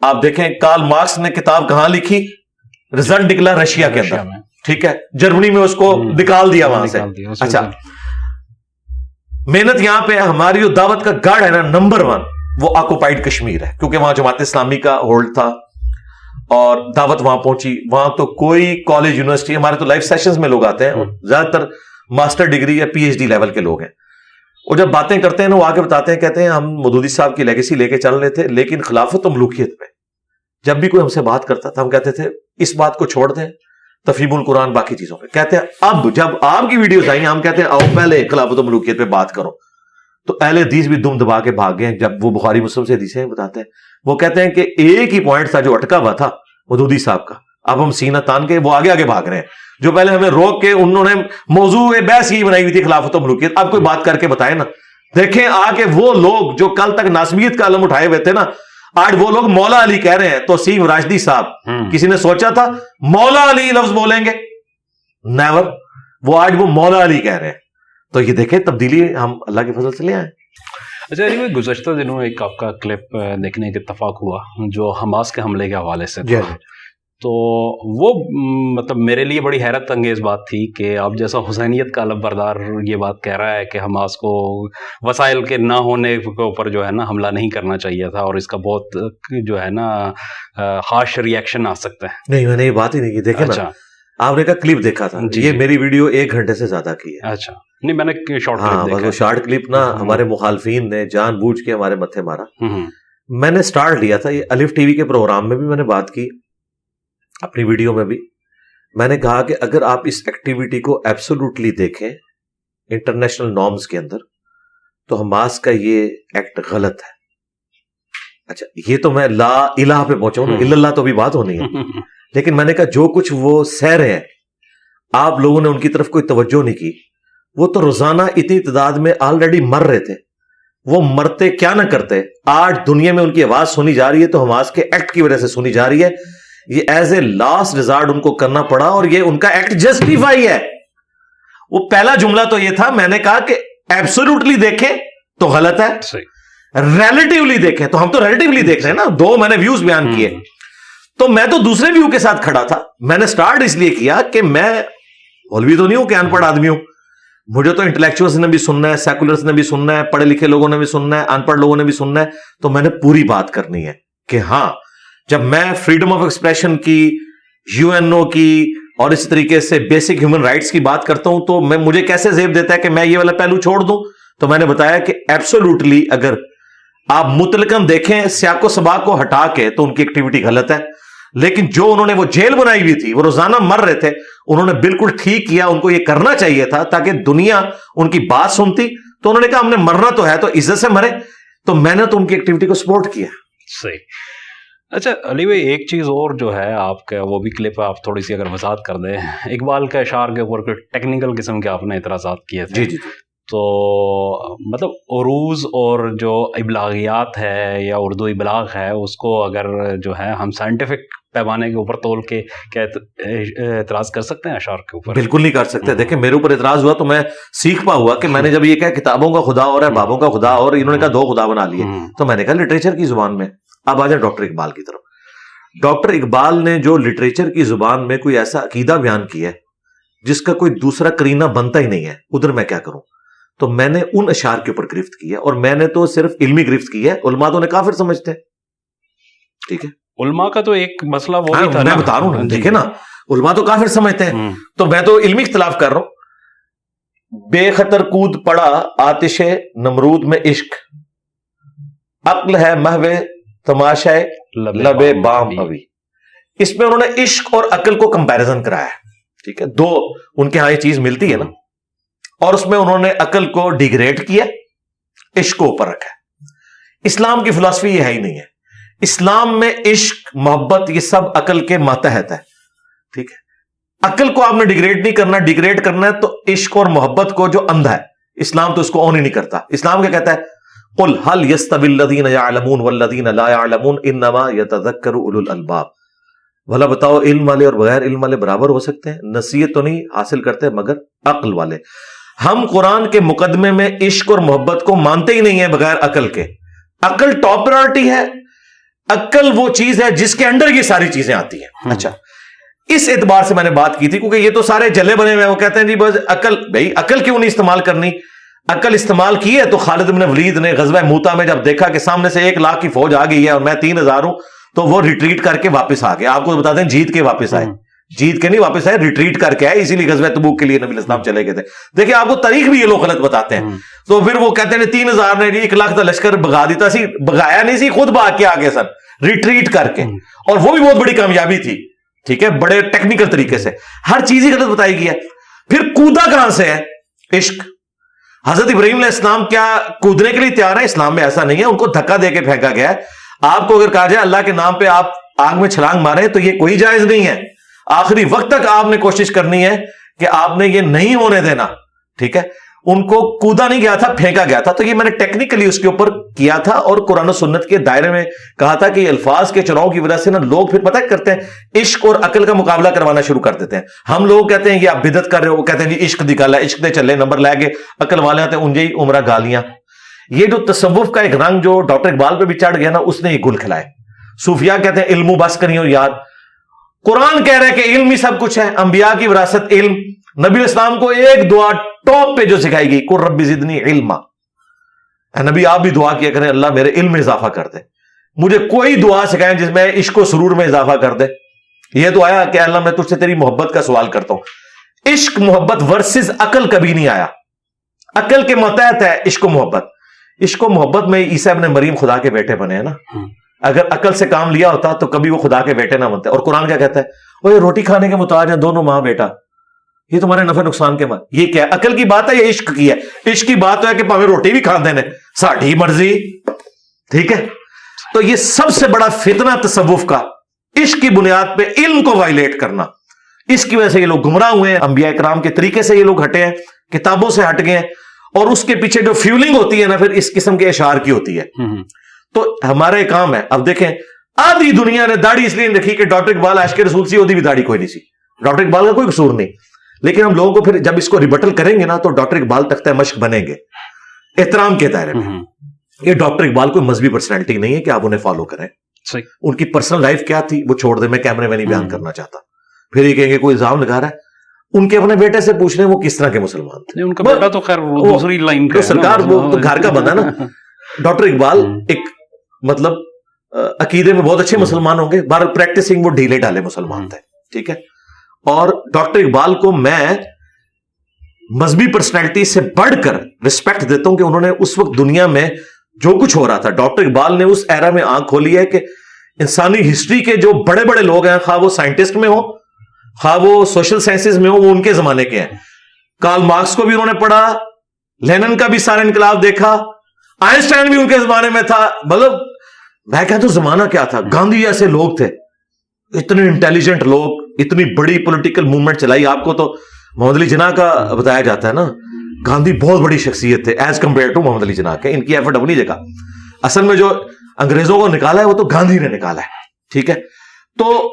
آپ دیکھیں کارل مارکس نے کتاب کہاں لکھی؟ رزلٹ نکلا رشیا کے اندر۔ ٹھیک ہے جرمنی میں اس کو نکال دیا وہاں سے۔ اچھا۔ محنت یہاں پہ ہماری جو دعوت کا گڑھ ہے نا نمبر ون وہ آکوپائڈ کشمیر ہے۔ کیونکہ وہاں جماعت اسلامی کا ہولڈ تھا اور دعوت وہاں پہنچی۔ وہاں تو کوئی کالج یونیورسٹی ہمارے تو لائف سیشنز میں لوگ آتے ہیں۔ زیادہ تر ماسٹر ڈگری یا پی ایچ ڈی لیول کے لوگ ہیں۔ وہ جب باتیں کرتے ہیں نا، وہ آگے بتاتے ہیں، کہتے ہیں، ہم مدودی صاحب کی لیگیسی لے کے چل رہے تھے، لیکن خلافت و ملوکیت پہ جب بھی کوئی ہم سے بات کرتا تھا، ہم کہتے تھے، اس بات کو چھوڑ دیں تفیب القرآن باقی چیزوں پہ۔ کہتے ہیں، اب جب آپ کی ویڈیوز آئی ہم کہتے ہیں، آؤ پہلے خلافت و ملوکیت پہ بات کرو۔ تو اہل حدیث بھی دم دبا کے بھاگ گئے جب وہ بخاری مسلم سے حدیثیں بتاتے ہیں، وہ کہتے ہیں کہ ایک ہی پوائنٹ تھا جو اٹکا ہوا تھا مدودی صاحب کا۔ اب ہم سینہ تان کے وہ آگے آگے بھاگ رہے ہیں۔ جو پہلے ہمیں روک کے انہوں نے موضوع بحث ہی بنائی ہوئی تھی خلافت و ملوکیت اب کوئی بات کر کے بتائے نا۔ دیکھیں آ کے وہ لوگ جو کل تک ناسمیت کا علم اٹھائے ہوئے تھے نا آج وہ لوگ مولا علی کہہ رہے ہیں تو سیم راشدی صاحب۔ کسی نے سوچا تھا مولا علی لفظ بولیں گے؟ نیور وہ آج وہ مولا علی کہہ رہے ہیں۔ تو یہ دیکھیں تبدیلی ہم اللہ کے فضل سے لے آئے۔ اچھا گزشتہ دنوں ایک آپ کا کلپ دیکھنے کے اتفاق ہوا جو حماس کے حملے کے حوالے سے جی، جی۔ تو وہ مطلب میرے لیے بڑی حیرت انگیز بات تھی کہ اب جیسا حسینیت کا علم بردار یہ بات کہہ رہا ہے کہ حماس کو وسائل کے نہ ہونے کے اوپر جو ہے نا حملہ نہیں کرنا چاہیے تھا اور اس کا بہت جو ہے نا ہارش ریئیکشن آ سکتا ہے نہیں میں نے یہ بات ہی نہیں کی۔ دیکھا اچھا۔ آپ نے کہا کلپ دیکھا تھا۔ جی یہ جی۔ میری ویڈیو ایک گھنٹے سے زیادہ کی ہے۔ اچھا۔ نہیں میں نے شارٹ ہاں شارٹ کلپ نا ہمارے مخالفین نے جان بوجھ کے ہمارے متھے مارا۔ میں نے سٹارٹ لیا تھا یہ الف ٹی وی کے پروگرام میں بھی میں نے بات کی۔ اپنی ویڈیو میں بھی میں نے کہا کہ اگر آپ اس ایکٹیویٹی کو ایبسولوٹلی دیکھیں انٹرنیشنل نارمز کے اندر تو حماس کا یہ ایکٹ غلط ہے۔ اچھا یہ تو میں لا الہ پہ پہنچا ہوں اللہ تو بھی بات ہونی ہے۔ لیکن میں نے کہا جو کچھ وہ سہ رہے ہیں آپ لوگوں نے ان کی طرف کوئی توجہ نہیں کی۔ وہ تو روزانہ اتنی تعداد میں آلریڈی مر رہے تھے۔ وہ مرتے کیا نہ کرتے آج دنیا میں ان کی آواز سنی جا رہی ہے تو حماس کے ایکٹ کی وجہ سے سنی جا رہی ہے۔ یہ ایز اے لاسٹ ریزارٹ ان کو کرنا پڑا اور یہ ان کا ایکٹ جسٹیفائی ہے۔ وہ پہلا جملہ تو یہ تھا میں نے کہا کہ ایبسولوٹلی دیکھیں تو غلط ہے۔ ریلیٹیولی دیکھیں تو ہم تو ریلیٹیولی دیکھ رہے ہیں نا۔ دو میں نے ویوز بیان کیے۔ تو میں تو دوسرے ویو کے ساتھ کھڑا تھا۔ میں نے سٹارٹ اس لیے کیا کہ میں مولوی تو نہیں ہوں کہ ان پڑھ آدمی ہوں۔ مجھے تو انٹلیکچوئلس نے بھی سننا ہے سیکولرس نے بھی سننا ہے پڑھے لکھے لوگوں نے بھی سننا ہے ان پڑھ لوگوں نے بھی سننا ہے۔ تو میں نے پوری بات کرنی ہے کہ ہاں جب میں فریڈم آف ایکسپریشن کی یو این او کی اور اسی طریقے سے بیسک ہیومن رائٹس کی بات کرتا ہوں تو میں مجھے کیسے زیب دیتا ہے کہ میں یہ والا پہلو چھوڑ دوں؟ تو میں نے بتایا کہ ایبسولوٹلی اگر آپ متلکم دیکھیں سیاق و سبا کو ہٹا کے تو ان کی ایکٹیویٹی غلط ہے۔ لیکن جو انہوں نے وہ جیل بنائی ہوئی تھی، وہ روزانہ مر رہے تھے، انہوں نے بالکل ٹھیک کیا، ان کو یہ کرنا چاہیے تھا تاکہ دنیا ان کی بات سنتی۔ تو انہوں نے کہا ہم نے مرنا تو ہے تو عزت سے مرے۔ تو میں نے تو ان کی ایکٹیویٹی کو سپورٹ کیا۔ صحیح۔ اچھا علی بھائی ایک چیز اور جو ہے آپ کا وہ بھی کلپ آپ تھوڑی سی اگر وضاحت کر دیں۔ اقبال کے اشعار کے اوپر کوئی ٹیکنیکل قسم کے آپ نے اعتراضات کیے تھے۔ جی جی, جی۔ تو مطلب عروض اور جو ابلاغیات ہے یا اردو ابلاغ ہے اس کو اگر جو ہے ہم سائنٹیفک پیمانے کے اوپر تول کے کیا اعتراض کر سکتے ہیں اشعار کے اوپر؟ بالکل نہیں کر سکتے۔ دیکھیں میرے اوپر اعتراض ہوا تو میں سیکھ پا ہوا کہ میں نے جب یہ کہا کتابوں کا خدا اور ہے بابوں کا خدا اور انہوں نے کہا دو خدا بنا لیے۔ تو میں نے کہا لٹریچر کی زبان میں۔ اب آ جائیں ڈاکٹر اقبال کی طرف۔ ڈاکٹر اقبال نے جو لٹریچر کی زبان میں کوئی ایسا عقیدہ بیان کیا ہے جس کا کوئی دوسرا کرینہ بنتا ہی نہیں ہے ادھر میں کیا کروں؟ تو میں نے ان اشار کے اوپر گرفت کیا اور میں نے تو صرف علمی گرفت کی ہے علماء تو نے کافر سمجھتے ٹھیک ہے؟ علماء کا تو ایک مسئلہ وہ ہاں، میں بتا رہا ہوں جی۔ دیکھیں نا؟ علماء تو کافر سمجھتے ہیں۔ تو میں تو علمی اختلاف کر رہا ہوں۔ بے خطر کود پڑا آتش نمرود میں عشق۔ عقل ہے محو تماشا لب بام ابھی۔ اس میں انہوں نے عشق اور عقل کو کمپیرزن کرایا ٹھیک ہے دو ان کے ہاں یہ چیز ملتی ہے نا۔ اور اس میں انہوں نے عقل کو ڈیگریڈ کیا عشق کو اوپر رکھا اسلام کی فلاسفی یہ ہے ہی نہیں ہے۔ اسلام میں عشق محبت یہ سب عقل کے ماتحت ہے۔ ٹھیک ہے۔ عقل کو آپ نے ڈیگریڈ نہیں کرنا ڈیگریڈ کرنا ہے تو عشق اور محبت کو جو اندھا ہے اسلام تو اس کو آن ہی نہیں کرتا۔ اسلام کیا کہتا ہے؟ قل هل يستوي الذين يعلمون والذين لا يعلمون انما يتذكر اولو الالباب بھلا بتاؤ علم والے اور بغیر علم والے برابر ہو سکتے ہیں؟ نصیحت تو نہیں حاصل کرتے مگر عقل والے۔ ہم قرآن کے مقدمے میں عشق اور محبت کو مانتے ہی نہیں ہیں بغیر عقل کے۔ عقل ٹاپ پرائرٹی ہے۔ عقل وہ چیز ہے جس کے انڈر یہ ساری چیزیں آتی ہیں۔ اچھا۔ اس اعتبار سے میں نے بات کی تھی کیونکہ یہ تو سارے جلے بنے ہوئے وہ کہتے ہیں جی بس عقل بھائی عقل کیوں نہیں استعمال کرنی؟ عقل استعمال کی ہے تو خالد بن ولید نے غزوہ موتا میں جب دیکھا کہ سامنے سے ایک لاکھ کی فوج آ گئی ہے اور میں تین ہزار ہوں تو وہ ریٹریٹ کر کے واپس آ گیا۔ آپ کو بتا دیں جیت کے واپس آئے۔ جیت کے نہیں واپس آئے ریٹریٹ کر کے آئے۔ اسی لیے غزوہ تبوک کے لیے نبی اسلام چلے گئے تھے۔ دیکھیں آپ کو تاریخ بھی یہ لوگ غلط بتاتے ہیں۔ تو پھر وہ کہتے ہیں تین ہزار نے ایک لاکھ کا لشکر بگا دیتا سی بگایا نہیں سی خود بھاگ کے آگے سر ریٹریٹ کر کے۔ اور وہ بھی بہت بڑی کامیابی تھی۔ ٹھیک ہے بڑے ٹیکنیکل طریقے سے۔ ہر چیز ہی غلط بتائی گئی ہے۔ پھر کودا کہاں سے ہے؟ عشق۔ حضرت ابراہیم علیہ السلام کیا کودنے کے لیے تیار ہے اسلام میں ایسا نہیں ہے، ان کو دھکا دے کے پھینکا گیا ہے۔ آپ کو اگر کہا جائے اللہ کے نام پہ آپ آگ میں چھلانگ مارے تو یہ کوئی جائز نہیں ہے۔ آخری وقت تک آپ نے کوشش کرنی ہے کہ آپ نے یہ نہیں ہونے دینا، ٹھیک ہے؟ ان کو کودا نہیں گیا تھا، پھینکا گیا تھا۔ تو یہ میں نے ٹیکنیکلی اس کے اوپر کیا تھا اور قرآن و سنت کے دائرے میں کہا تھا کہ یہ الفاظ کے چناؤ کی وجہ سے نا لوگ پھر پتہ کرتے ہیں، عشق اور عقل کا مقابلہ کروانا شروع کر دیتے ہیں۔ ہم لوگ کہتے ہیں، یہ آپ بدت کر رہے ہو وہ کہتے ہیں جی عشق نکالا عشق دے چلے، نمبر لے کے عقل والے آتے ہیں، انجے عمرہ گالیاں۔ یہ جو تصوف کا ایک رنگ جو ڈاکٹر اقبال پہ بھی چڑھ گیا نا، اس نے یہ گل کھلائے۔ صوفیہ کہتے ہیں، علم بس کریو یاد۔ قرآن کہہ رہے کہ علم ہی سب کچھ ہے، انبیاء کی وراثت علم۔ نبی اسلام کو ایک دعا ٹاپ پہ جو سکھائی گئی قر ربی زدنی علم نبی آپ بھی دعا کیا کریں اللہ میرے علم میں اضافہ کر دے۔ مجھے کوئی دعا سکھائیں جس میں عشق و سرور میں اضافہ کر دے۔ یہ تو آیا کہ اللہ میں تجھ سے تیری محبت کا سوال کرتا ہوں۔ عشق محبت ورسز عقل کبھی نہیں آیا۔ عقل کے متحد ہے عشق و محبت۔ عشق و محبت میں عیسیٰ ابن مریم خدا کے بیٹے بنے ہیں نا۔ اگر عقل سے کام لیا ہوتا تو کبھی وہ خدا کے بیٹے نہ بنتے۔ اور قرآن کیا کہتا ہے؟ وہ روٹی کھانے کے محتاج ہیں دونوں ماں بیٹا۔ یہ تمہارے نفع نقصان کے ماں۔ یہ کیا؟ عقل کی بات ہے یا عشق کی ہے؟ عشق کی بات ہے کہ پاوے روٹی بھی کھاندے نے۔ ساڑھی مرضی۔ ٹھیک ہے؟ تو یہ سب سے بڑا فتنہ تصوف کا عشق کی بنیاد پہ علم کو وائلیٹ کرنا۔ اس کی وجہ سے یہ لوگ گمراہ ہوئے ہیں۔ انبیاء کرام کے طریقے سے یہ لوگ ہٹے ہیں۔ کتابوں سے ہٹ گئے ہیں۔ اور اس کے پیچھے جو فیولنگ ہوتی ہے نا پھر اس قسم کے اشعار کی ہوتی ہے۔ تو ہمارا یہ کام ہے۔ اب دیکھیں آدھی دنیا نے داڑھی اس لیے رکھی کہ ڈاکٹر اقبال عاشق رسول سی ہوتی بھی داڑھی کوئی نہیں سی۔ ڈاکٹر اقبال کا کوئی قصور نہیں۔ لیکن ہم لوگوں کو پھر جب اس کو ریبٹل کریں گے نا تو ڈاکٹر اقبال تختہ مشق بنیں گے۔ احترام کے دائرے میں۔ یہ ڈاکٹر اقبال کوئی مذہبی پرسنالٹی نہیں ہے کہ آپ انہیں فالو کریں۔ صحیح۔ ان کی پرسنل لائف کیا تھی؟ وہ چھوڑ دیں میں کیمرے میں نہیں بیان۔ کرنا چاہتا۔ پھر یہ کہیں گے کوئی الزام لگا رہا ہے؟ ان کے اپنے بیٹے سے پوچھ رہے ہیں وہ کس طرح کے مسلمان تھے۔ ان کا بیٹا تو خیر دوسری لائن تو سرکار وہ تو گھر کا بندہ نا۔ ڈاکٹر اقبال۔ ایک مطلب عقیدے میں بہت اچھے۔ مسلمان ہوں گے۔ بہر پریکٹسنگ وہ ڈھیلے ڈالے مسلمان تھے۔ ٹھیک ہے؟ اور ڈاکٹر اقبال کو میں مذہبی پرسنالٹی سے بڑھ کر رسپیکٹ دیتا ہوں کہ انہوں نے اس وقت دنیا میں جو کچھ ہو رہا تھا۔ ڈاکٹر اقبال نے اس ایرا میں آنکھ کھولی ہے کہ انسانی ہسٹری کے جو بڑے بڑے لوگ ہیں، خواہ وہ سائنٹسٹ میں ہو خواہ وہ سوشل سائنسز میں ہو وہ ان کے زمانے کے ہیں۔ کارل مارکس کو بھی انہوں نے پڑھا لینن کا بھی سارا انقلاب دیکھا آئنسٹائن بھی ان کے زمانے میں تھا۔ مطلب میں کہتا ہوں، زمانہ کیا تھا؟ گاندھی جیسے لوگ تھے۔ اتنے انٹیلیجنٹ لوگ۔ اتنی بڑی پولیٹیکل موومنٹ چلائی آپ کو تو محمد علی جناح کا بتایا جاتا ہے نا۔ گاندھی بہت بڑی شخصیت تھے as compare to Muhammad Ali Jinnah کے۔ ان کی ایفرٹ اپنی جگہ اصل میں جو انگریزوں کو نکالا ہے وہ تو گاندھی نے نکالا ہے ٹھیک ہے؟ تو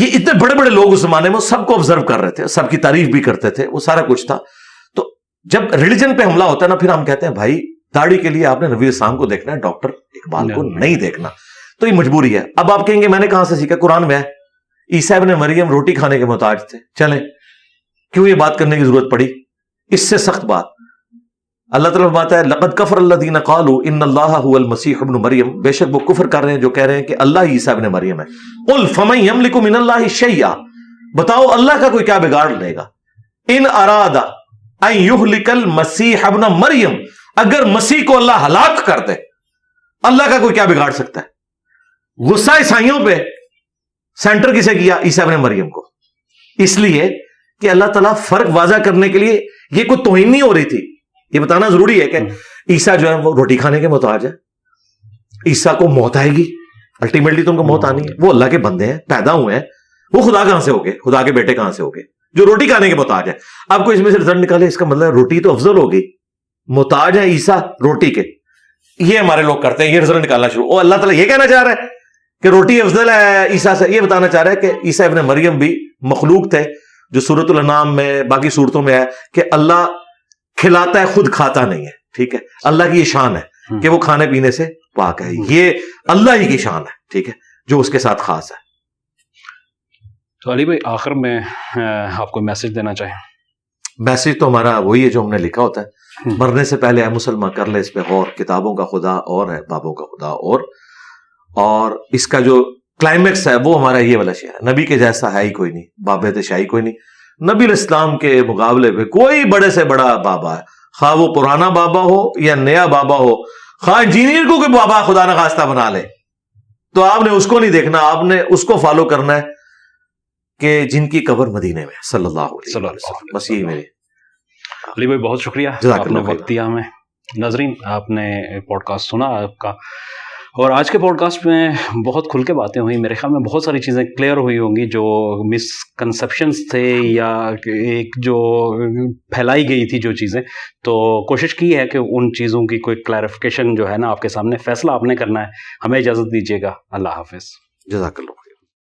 یہ اتنے بڑے بڑے لوگ اس زمانے میں سب کو آبزرو کر رہے تھے سب کی تعریف بھی کرتے تھے وہ سارا کچھ تھا۔ تو جب ریلیجن پہ حملہ ہوتا ہے نا پھر ہم کہتے ہیں بھائی داڑھی کے لیے آپ نے نبی اسلام کو دیکھنا ہے ڈاکٹر اقبال کو نہیں دیکھنا۔ تو یہ مجبوری ہے۔ اب آپ کہیں گے میں نے کہاں سے سیکھا؟ قرآن میں ہے۔ عیسیٰ ابن مریم روٹی کھانے کے محتاج تھے۔ چلیں، کیوں یہ بات کرنے کی ضرورت پڑی؟ اس سے سخت بات۔ اللہ تعالیٰ بات ہے، لقد کفر اللہ دین قالو ان اللہ هو المسیح ابن مریم۔ بے شک وہ کفر کر رہے ہیں جو کہہ رہے ہیں کہ اللہ عیسیٰ ابن مریم ہے۔ قل، فمن یملک من اللہ شیئا۔ بتاؤ، اللہ کا کوئی کیا بگاڑ لے گا؟ ان ارادہ ان یہلک المسیح ابن مریم۔ اگر مسیح کو اللہ ہلاک کر دے، اللہ کا کوئی کیا بگاڑ سکتا ہے؟ غصہ عیسائیوں پہ سینٹر کسے کیا؟ عیسیٰ ابن مریم کو۔ اس لیے کہ اللہ تعالیٰ فرق واضح کرنے کے لیے یہ کوئی توہین نہیں ہو رہی تھی۔ یہ بتانا ضروری ہے کہ عیسیٰ جو ہے وہ روٹی کھانے کے محتاج ہے۔ عیسیٰ کو موت آئے گی۔ الٹیمیٹلی تم کو موت آنی ہے۔ وہ اللہ کے بندے ہیں، پیدا ہوئے ہیں۔ وہ خدا کہاں سے ہو گئے خدا کے بیٹے کہاں سے ہو گئے جو روٹی کھانے کے محتاج ہے آپ کو اس میں سے رزلٹ نکالے، اس کا مطلب روٹی تو افضل ہوگی۔ محتاج ہے عیسیٰ روٹی کے۔ یہ ہمارے لوگ کرتے ہیں، یہ رزلٹ نکالنا شروع۔ او اللہ تعالیٰ یہ کہنا چاہ رہا ہے کہ روٹی افضل ہے عیسیٰ سے یہ بتانا چاہ رہا ہے کہ عیسیٰ ابن مریم بھی مخلوق تھے جو سورت الانام میں باقی صورتوں میں ہے کہ اللہ کھلاتا ہے خود کھاتا نہیں ہے ٹھیک ہے؟ اللہ کی یہ شان ہے کہ وہ کھانے پینے سے پاک ہے۔ یہ اللہ ہی کی شان ہے ٹھیک ہے؟ جو اس کے ساتھ خاص ہے۔ تو علی بھائی آخر میں آپ کو میسج دینا چاہیں۔ میسج تو ہمارا وہی ہے جو ہم نے لکھا ہوتا ہے۔ مرنے سے پہلے اے مسلمان کر لے اس پہ غور کتابوں کا خدا اور ہے بابوں کا خدا اور۔ اور اس کا جو کلائمیکس ہے وہ ہمارا یہ والا ہے۔ نبی کے جیسا ہے ہی کوئی نہیں باب شاہی کوئی نہیں۔ نبی الاسلام کے مقابلے پہ کوئی بڑے سے بڑا بابا ہے۔ خواہ وہ پرانا بابا ہو یا نیا بابا ہو خواہ انجینئر کو کوئی بابا خدا نخواستہ بنا لے۔ تو آپ نے اس کو نہیں دیکھنا آپ نے اس کو فالو کرنا ہے کہ جن کی قبر مدینے میں صلی اللہ علیہ وسلم۔ بس یہی میری۔ علی بھائی بہت شکریہ۔ آپ نے۔ وقت دیا ہمیں۔ ناظرین آپ نے پوڈ کاسٹ سنا آپ کا اور آج کے پوڈ کاسٹ میں بہت کھل کے باتیں ہوئیں۔ میرے خیال میں بہت ساری چیزیں کلیئر ہوئی ہوں گی جو مس کنسپشنس تھے یا ایک جو پھیلائی گئی تھی جو چیزیں۔ تو کوشش کی ہے کہ ان چیزوں کی کوئی کلیریفیکیشن جو ہے نا آپ کے سامنے، فیصلہ آپ نے کرنا ہے۔ ہمیں اجازت دیجیے گا۔ اللہ حافظ۔ جزاک اللہ۔